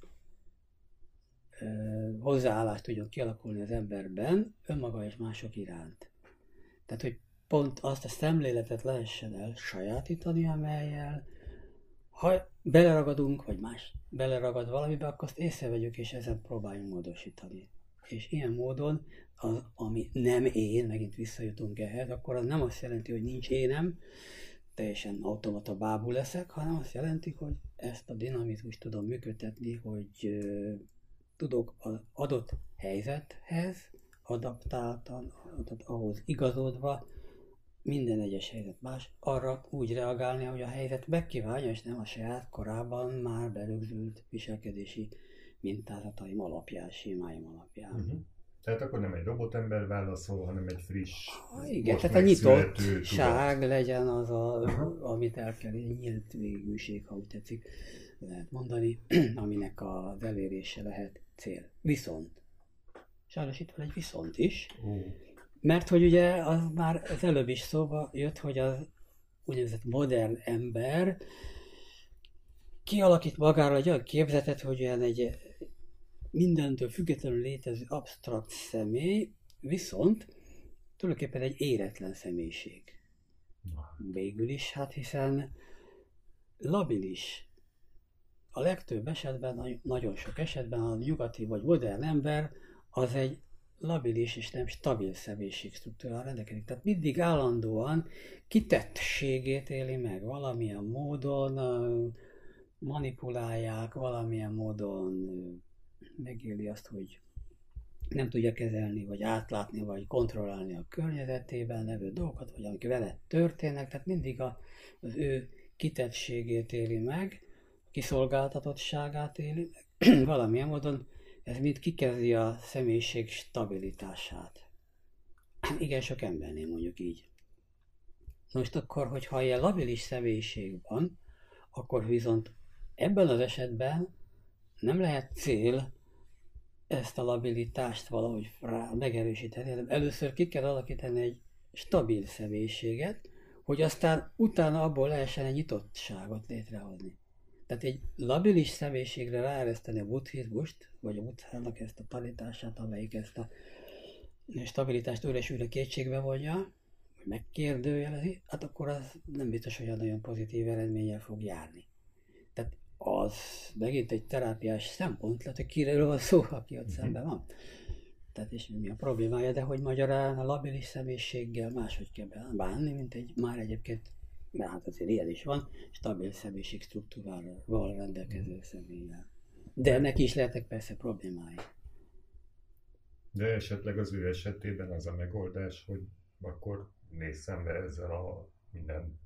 hozzáállást tudjon kialakulni az emberben önmaga és mások iránt. Tehát, hogy pont azt a szemléletet lehessen el sajátítani, amelyel ha beleragadunk, vagy más beleragad valamibe, akkor azt észrevegyük, és ezen próbáljunk módosítani. És ilyen módon, az, ami nem én, megint visszajutunk ehhez, akkor az nem azt jelenti, hogy nincs énem, teljesen automata bábú leszek, hanem azt jelenti, hogy ezt a dinamizmust tudom működtetni, hogy ö, tudok az adott helyzethez adaptáltan, adott, ahhoz igazodva minden egyes helyzet más, arra úgy reagálni, hogy a helyzet megkívánja, és nem a saját korában már berögzült viselkedési mintázataim alapján, sémáim alapján. Uh-huh. Tehát akkor nem egy robotember válaszol, hanem egy friss, ha, Igen, tehát a nyitottság legyen az, a, uh-huh. amit el kell, egy nyílt végűség, ha úgy tetszik, lehet mondani, aminek az elérése lehet cél. Viszont, sajnos itt van egy viszont is, uh. mert hogy ugye az már az előbb is szóba jött, hogy az úgynevezett modern ember kialakít magáról egy olyan képzetet, hogy olyan egy mindentől függetlenül létező absztrakt személy, viszont tulajdonképpen egy éretlen személyiség. Végül is, hát hiszen labilis. A legtöbb esetben, nagyon sok esetben a nyugati vagy modern ember az egy labilis és nem stabil személyiség struktúrával rendelkezik. Tehát mindig állandóan kitettségét éli meg valamilyen módon, manipulálják, valamilyen módon megéli azt, hogy nem tudja kezelni, vagy átlátni, vagy kontrollálni a környezetében levő dolgokat, vagy amik vele történnek, tehát mindig a, az ő kitettségét éli meg, kiszolgáltatottságát éli meg, valamilyen módon ez mind kikezdi a személyiség stabilitását. Igen, sok embernél mondjuk így. Most akkor, hogyha ilyen labilis személyiség van, akkor viszont ebben az esetben nem lehet cél ezt a labilitást valahogy rá megerősíteni, hanem először ki kell alakítani egy stabil személyiséget, hogy aztán utána abból lehessen egy nyitottságot létrehozni. Tehát egy labilis személyiségre ráereszteni a buddhizmust, vagy a buddhának ezt a tanítását, amelyik ezt a stabilitást újra kétségbe vonja, megkérdőjelezi, hát akkor az nem biztos, hogy a nagyon pozitív eredménnyel fog járni az megint egy terápiás szempont, lehet, hogy kiről van szó, aki ott uh-huh. szemben van. Tehát és mi a problémája, de hogy magyarán a labilis személyiséggel máshogy kell bánni, mint egy már egyébként, mert hát azért ilyen is van, stabil személyiség struktúrával rendelkező mhm. személlyel. De neki is lehetek persze problémái. De esetleg az ő esetében az a megoldás, hogy akkor néz szembe ezzel a minden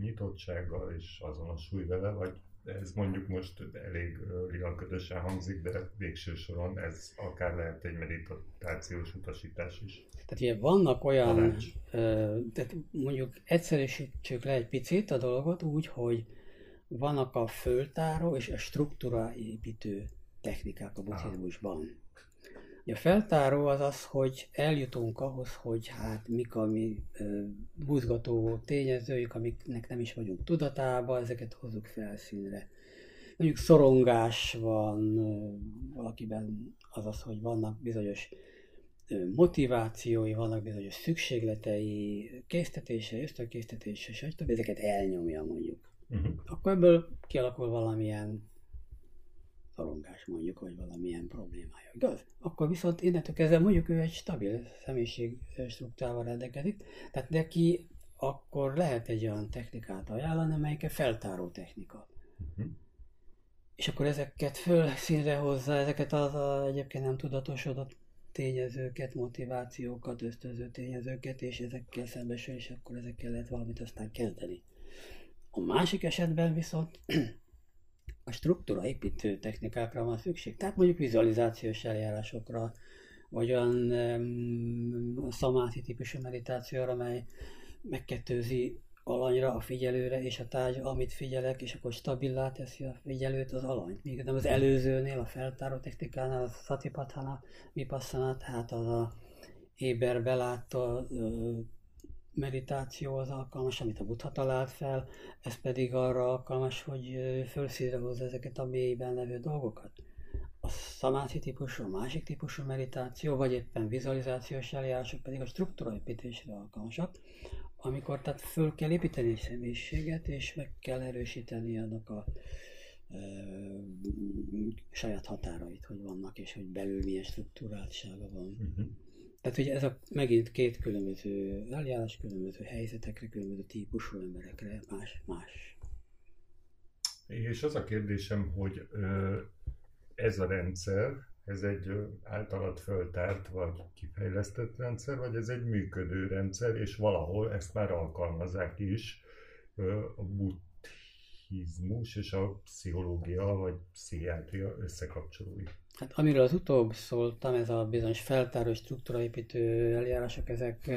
nyitottsággal és azonosulj vele, vagy ez mondjuk most elég rialködösen hangzik, de végső soron ez akár lehet egy meditációs utasítás is. Tehát ugye vannak olyan, ö, tehát mondjuk egyszerűsítsük le egy picit a dolgot úgy, hogy vannak a föltáró és a struktúra építő technikák a buddhizmusban. A feltáró az az, hogy eljutunk ahhoz, hogy hát mik a mi buzgató tényezőik, amiknek nem is vagyunk tudatában, ezeket hozzuk felszínre. Mondjuk szorongás van valakiben, az az, hogy vannak bizonyos motivációi, vannak bizonyos szükségletei, késztetése, ösztönkésztetése, stb. Ezeket elnyomja mondjuk. Uh-huh. Akkor ebből kialakul valamilyen szorongás mondjuk, vagy valamilyen problémája. Igaz? Akkor viszont innentől kezdve mondjuk ő egy stabil személyiség struktúrával rendelkezik, tehát neki akkor lehet egy olyan technikát ajánlani, amelyik egy feltáró technika. Uh-huh. És akkor ezeket fölszínre hozza, ezeket az a, egyébként nem tudatosodott tényezőket, motivációkat, ösztönző tényezőket, és ezekkel szembesül, és akkor ezekkel lehet valamit aztán kezdeni. A másik esetben viszont a struktúra építő technikákra van szükség. Tehát mondjuk vizualizációs eljárásokra, vagy olyan um, szamáti típusú meditációra, amely megkettőzi alanyra, a figyelőre és a tárgy, amit figyelek, és akkor stabilá teszi a figyelőt az alanyt. Míg nem az előzőnél, a feltáró technikánál, a satipatthana, vipassana, tehát az a éber belátta meditáció az alkalmas, amit a Buddha talált fel, ez pedig arra alkalmas, hogy fölszínre hozza ezeket a mélyben levő dolgokat. A szamáthi típusú, a másik típusú meditáció, vagy éppen vizualizációs eljárások pedig a struktúraépítésre alkalmasak, amikor tehát föl kell építeni egy személyiséget, és meg kell erősíteni annak a e, saját határait, hogy vannak, és hogy belül milyen struktúráltsága van. Uh-huh. Tehát ugye ez a megint két különböző eljárás, különböző helyzetekre, különböző típusú emberekre, más-más. És az a kérdésem, hogy ez a rendszer, ez egy általad föltárt vagy kifejlesztett rendszer, vagy ez egy működő rendszer, és valahol ezt már alkalmazzák is a buddhizmus és a pszichológia vagy pszichiátria összekapcsolói. Hát amiről az utóbb szóltam, ez a bizonyos feltáró struktúraépítő eljárások, ezek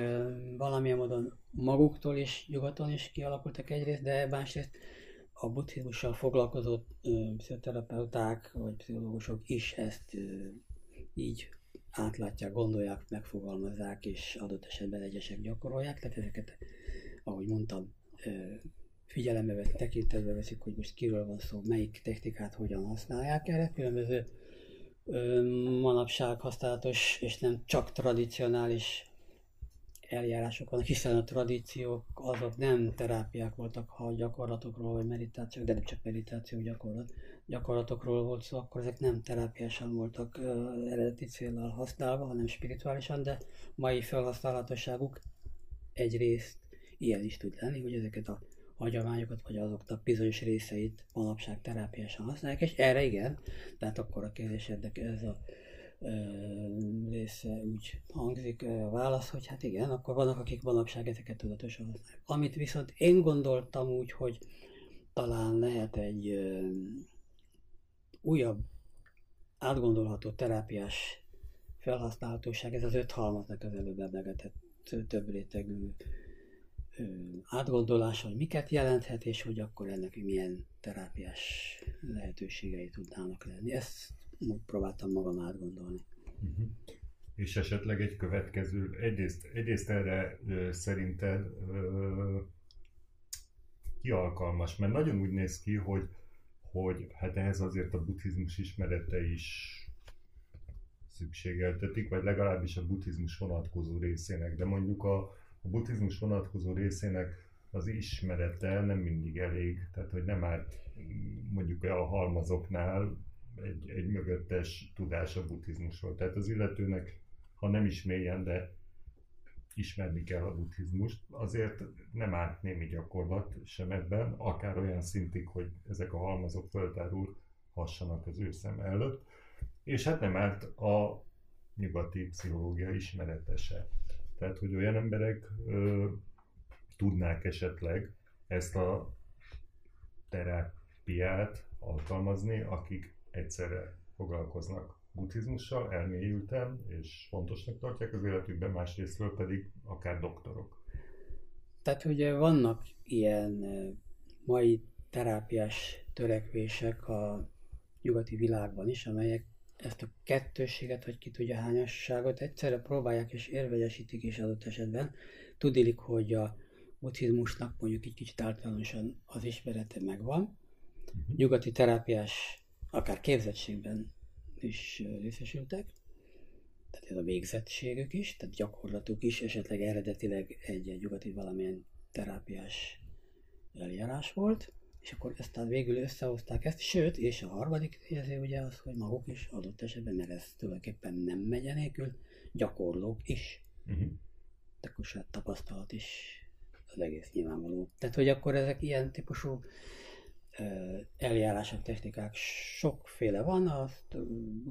valamilyen módon maguktól is, nyugaton is kialakultak egyrészt, de másrészt a buddhizmussal foglalkozó pszichoterapeuták vagy pszichológusok is ezt így átlátják, gondolják, megfogalmazzák, és adott esetben egyesek gyakorolják. Tehát ezeket, ahogy mondtam, figyelembe veszik, tekintetbe veszik, hogy most kiről van szó, melyik technikát hogyan használják erre. Különböző manapság használatos és nem csak tradicionális eljárások vannak, hiszen a tradíciók azok nem terápiák voltak, ha gyakorlatokról vagy meditációk, de nem csak meditáció gyakorlat, gyakorlatokról volt szó, akkor ezek nem terápiásan voltak uh, eredeti célral használva, hanem spirituálisan, de mai felhasználhatóságuk egyrészt ilyen is tud lenni, hogy ezeket a hagyományokat, vagy azoknak bizonyos részeit manapság terápiásan használják, és erre igen, tehát akkor a kérdés ez a része úgy hangzik a válasz, hogy hát igen, akkor vannak, akik manapság ezeket tudatosan használják. Amit viszont én gondoltam úgy, hogy talán lehet egy ö, újabb, átgondolható terápiás felhasználhatóság, ez az öt halmaznak az előbb emlegetett több rétegű átgondolása, hogy miket jelenthet, és hogy akkor ennek milyen terápiás lehetőségei tudnának lenni. Ezt próbáltam magam átgondolni. Uh-huh. És esetleg egy következő, egyrészt, egyrészt erre ö, szerinted ö, ki alkalmas, mert nagyon úgy néz ki, hogy, hogy hát ehhez azért a buddhizmus ismerete is szükségeltetik, vagy legalábbis a buddhizmus vonatkozó részének, de mondjuk a, a buddhizmus vonatkozó részének az ismerete nem mindig elég, tehát hogy nem árt mondjuk a halmazoknál egy, egy mögöttes tudás a buddhizmusról. Tehát az illetőnek, ha nem is mélyen, de ismerni kell a buddhizmust, azért nem árt némi gyakorlat sem ebben, akár olyan szintig, hogy ezek a halmazok föltárul hassanak az ő szem előtt, és hát nem árt a nyugati pszichológia ismeretese. Tehát, hogy olyan emberek ö, tudnák esetleg ezt a terápiát alkalmazni, akik egyszerre foglalkoznak buddhizmussal, elmélyülten, és fontosnak tartják az életükben, másrésztről pedig akár doktorok. Tehát ugye vannak ilyen mai terápiás törekvések a nyugati világban is, amelyek ezt a kettőséget, vagy ki tudja hányasságot egyszerre próbálják és érvegyesítik is adott esetben. Tudilik, hogy a buddhizmusnak mondjuk egy kicsit általánosan az ismerete megvan. Uh-huh. Nyugati terápiás akár képzettségben is részesültek, tehát ez a végzettségük is, tehát gyakorlatuk is esetleg eredetileg egy, nyugati valamilyen terápiás eljárás volt, és akkor aztán végül összehozták ezt, sőt, és a harmadik része ugye az, hogy maguk is adott esetben, mert ez tulajdonképpen nem megy nélkül, gyakorlók is. Uh-huh. De akkor saját tapasztalat is az egész nyilvánvaló. Tehát, hogy akkor ezek ilyen típusú eljárások, technikák sokféle van, azt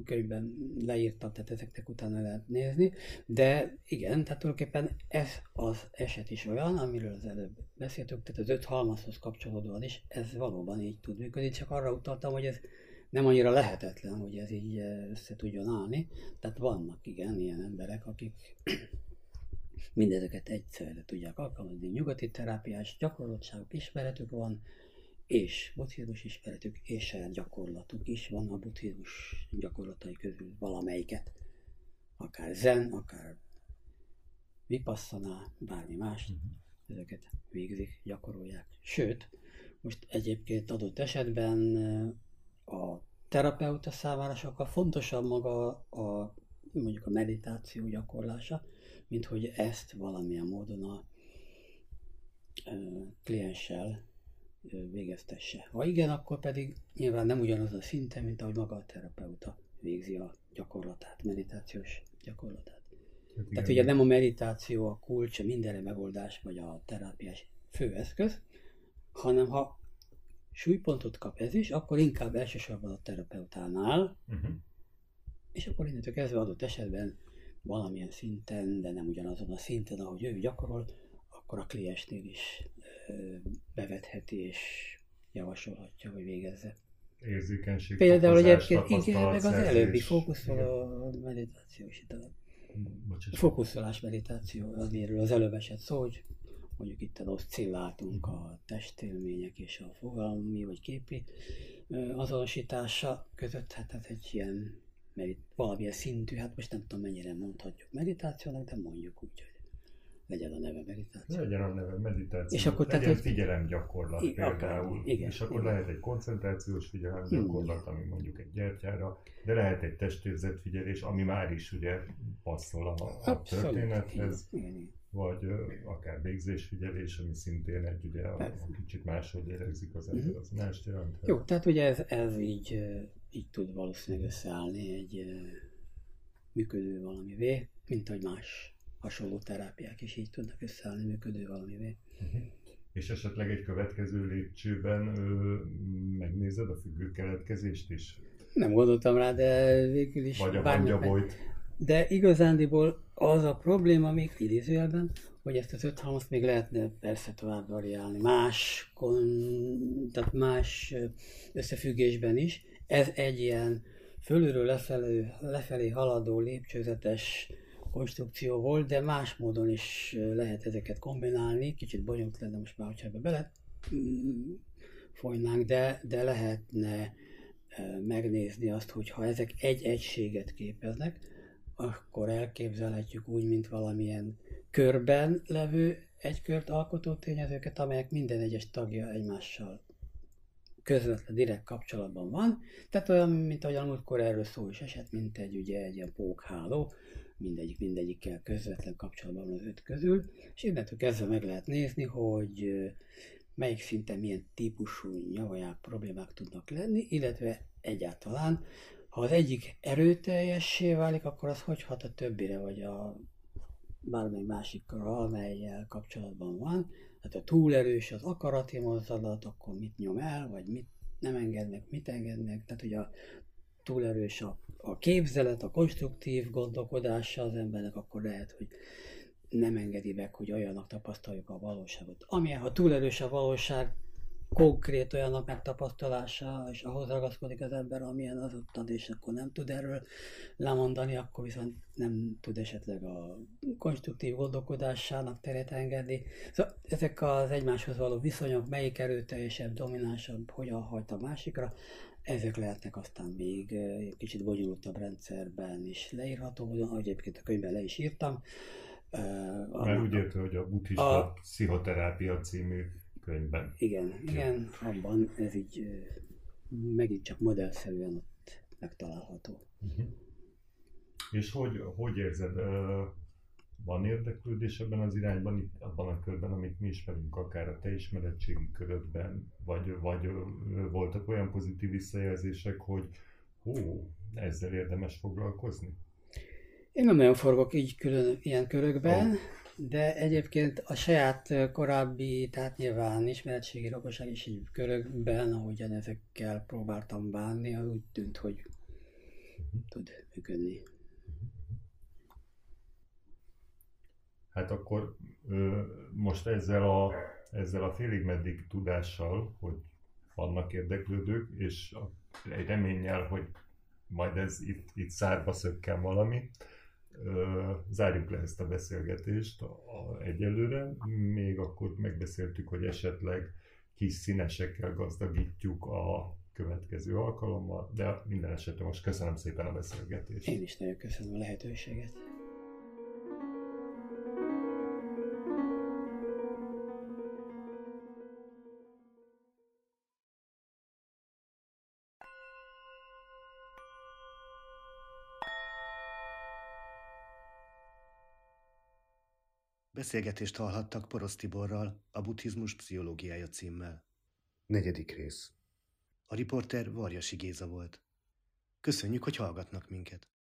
könyvben leírtam, tehát ezeknek utána lehet nézni, de igen, tehát tulajdonképpen ez az eset is olyan, amiről az előbb beszéltünk, tehát az öt halmazhoz kapcsolódóan is ez valóban így tud működni, csak arra utaltam, hogy ez nem annyira lehetetlen, hogy ez így össze tudjon állni, tehát vannak igen ilyen emberek, akik mindezeket egyszerre tudják alkalmazni, nyugati terápiás gyakorlottságok, ismeretük van, és buddhizmus ismeretük és saját gyakorlatuk is van a buddhizmus gyakorlatai közül valamelyiket. Akár zen, akár vipassana, bármi más, uh-huh. ezeket végzik, gyakorolják. Sőt, most egyébként adott esetben eh, a terapeuta számára sokkal fontosabb maga a mondjuk a meditáció gyakorlása, mint hogy ezt valamilyen módon a eh, klienssel végeztesse. Ha igen, akkor pedig nyilván nem ugyanaz a szinte, mint ahogy maga a terapeuta végzi a gyakorlatát, meditációs gyakorlatát. Hát Tehát ugye nem a meditáció a kulcs, a mindenre megoldás, vagy a terápiás főeszköz, hanem ha súlypontot kap ez is, akkor inkább elsősorban a terapeutánál, uh-huh. És akkor innentől kezdve adott esetben valamilyen szinten, de nem ugyanazon a szinten, ahogy ő gyakorol, akkor a kliensnél is bevetheti és javasolhatja, hogy végezze. Érzékenység. Például egyébként igen, meg az előbbi fókuszoló meditáció is itt a fókuszolás meditáció, amiről az előbb esett szó, hogy mondjuk itt oszcilláltunk a testélmények és a fogalmi vagy képi azonosítása között, hát ez egy ilyen medit- valamilyen szintű, hát most nem tudom mennyire mondhatjuk meditációnak, de mondjuk úgy, hogy legyen a neve meditáció. Legyen a neve meditáció. És akkor tehát, figyelemgyakorlat I- például. Akár, igen, és akkor igen. lehet egy koncentrációs figyelemgyakorlat, ami mondjuk egy gyertyára, de lehet egy testérzetfigyelés, ami már is ugye passzol a, a történethez. Igen, igen, igen vagy akár végzésfigyelés, ami szintén egy ugye a, a kicsit máshogy érezik az ember, az mást jelent. Jó, tehát ugye ez, ez így, így tud valószínűleg összeállni egy működő valamivé, mint hogy más hasonló terápiák is így tudnak összeállni működő valamivé. Uh-huh. És esetleg egy következő lépcsőben ö, megnézed a függő keletkezést is? Nem gondoltam rá, de végül is... Vagy a bármilyen... De igazándiból az a probléma még idézőjelben, hogy ezt az öt halmazt még lehetne persze tovább variálni, más, kon, tehát más összefüggésben is. Ez egy ilyen fölülről lefelé, lefelé haladó lépcsőzetes konstrukció volt, de más módon is lehet ezeket kombinálni. Kicsit bonyolult lenne most már, hogyha ebbe bele mm, folynánk, de, de lehetne megnézni azt, hogy ha ezek egy egységet képeznek, akkor elképzelhetjük úgy, mint valamilyen körben levő egy kört alkotó tényezőket, amelyek minden egyes tagja egymással közvetlen, direkt kapcsolatban van. Tehát olyan, mint ahogy a múltkor erről szó is esett, mint egy, ugye, egy ilyen pókháló, mindegyik mindegyikkel közvetlen kapcsolatban van az öt közül, és innentől kezdve meg lehet nézni, hogy melyik szinten milyen típusú nyavaják problémák tudnak lenni, illetve egyáltalán ha az egyik erőteljessé válik, akkor az hogy hat a többire, vagy a bármely másikra, amelyel kapcsolatban van. Hát a túlerős az akarati mozdulat, akkor mit nyom el, vagy mit nem engednek, mit engednek. Tehát, hogy a túlerős a, a képzelet, a konstruktív gondolkodása az embernek, akkor lehet, hogy nem engedi meg, hogy olyannak tapasztaljuk a valóságot. Amilyen, ha túlerős a valóság, konkrét olyanok megtapasztalása, és ahhoz ragaszkodik az ember, amilyen az ottan, és akkor nem tud erről lemondani, akkor viszont nem tud esetleg a konstruktív gondolkodásának teret engedni. Szóval ezek az egymáshoz való viszonyok, melyik erőteljesebb, dominánsabb, hogyan hajt a másikra, ezek lehetnek aztán még egy kicsit bonyolultabb rendszerben is leírható, ahogy egyébként a könyvben le is írtam. Mert úgy érte, hogy a buddhista a, pszichoterápia című könyvben. Igen, igen, abban ez így megint csak modellszerűen ott megtalálható. Uh-huh. És hogy, hogy érzed, van érdeklődés ebben az irányban, itt abban a körben, amit mi ismerünk, akár a te ismeretségi körödben, vagy, vagy voltak olyan pozitív visszajelzések, hogy hó, ezzel érdemes foglalkozni? Én nem nagyon forgok így külön ilyen körökben. Oh de egyébként a saját korábbi, tehát nyilván ismeretségi rokoság is így körökben, ahogyan ezekkel próbáltam bánni, az úgy tűnt, hogy tud működni. Hát akkor most ezzel a, ezzel a félig meddig tudással, hogy vannak érdeklődők, és egy reménnyel, hogy majd ez itt, itt szárba szökken valami, zárjuk le ezt a beszélgetést egyelőre. Még akkor megbeszéltük, hogy esetleg kis színesekkel gazdagítjuk a következő alkalommal, de minden esetre most köszönöm szépen a beszélgetést. Én is nagyon köszönöm a lehetőséget. Beszélgetést hallhattak Porosz Tiborral a buddhizmus pszichológiája címmel. Negyedik rész. A riporter Varjasi Géza volt. Köszönjük, hogy hallgatnak minket.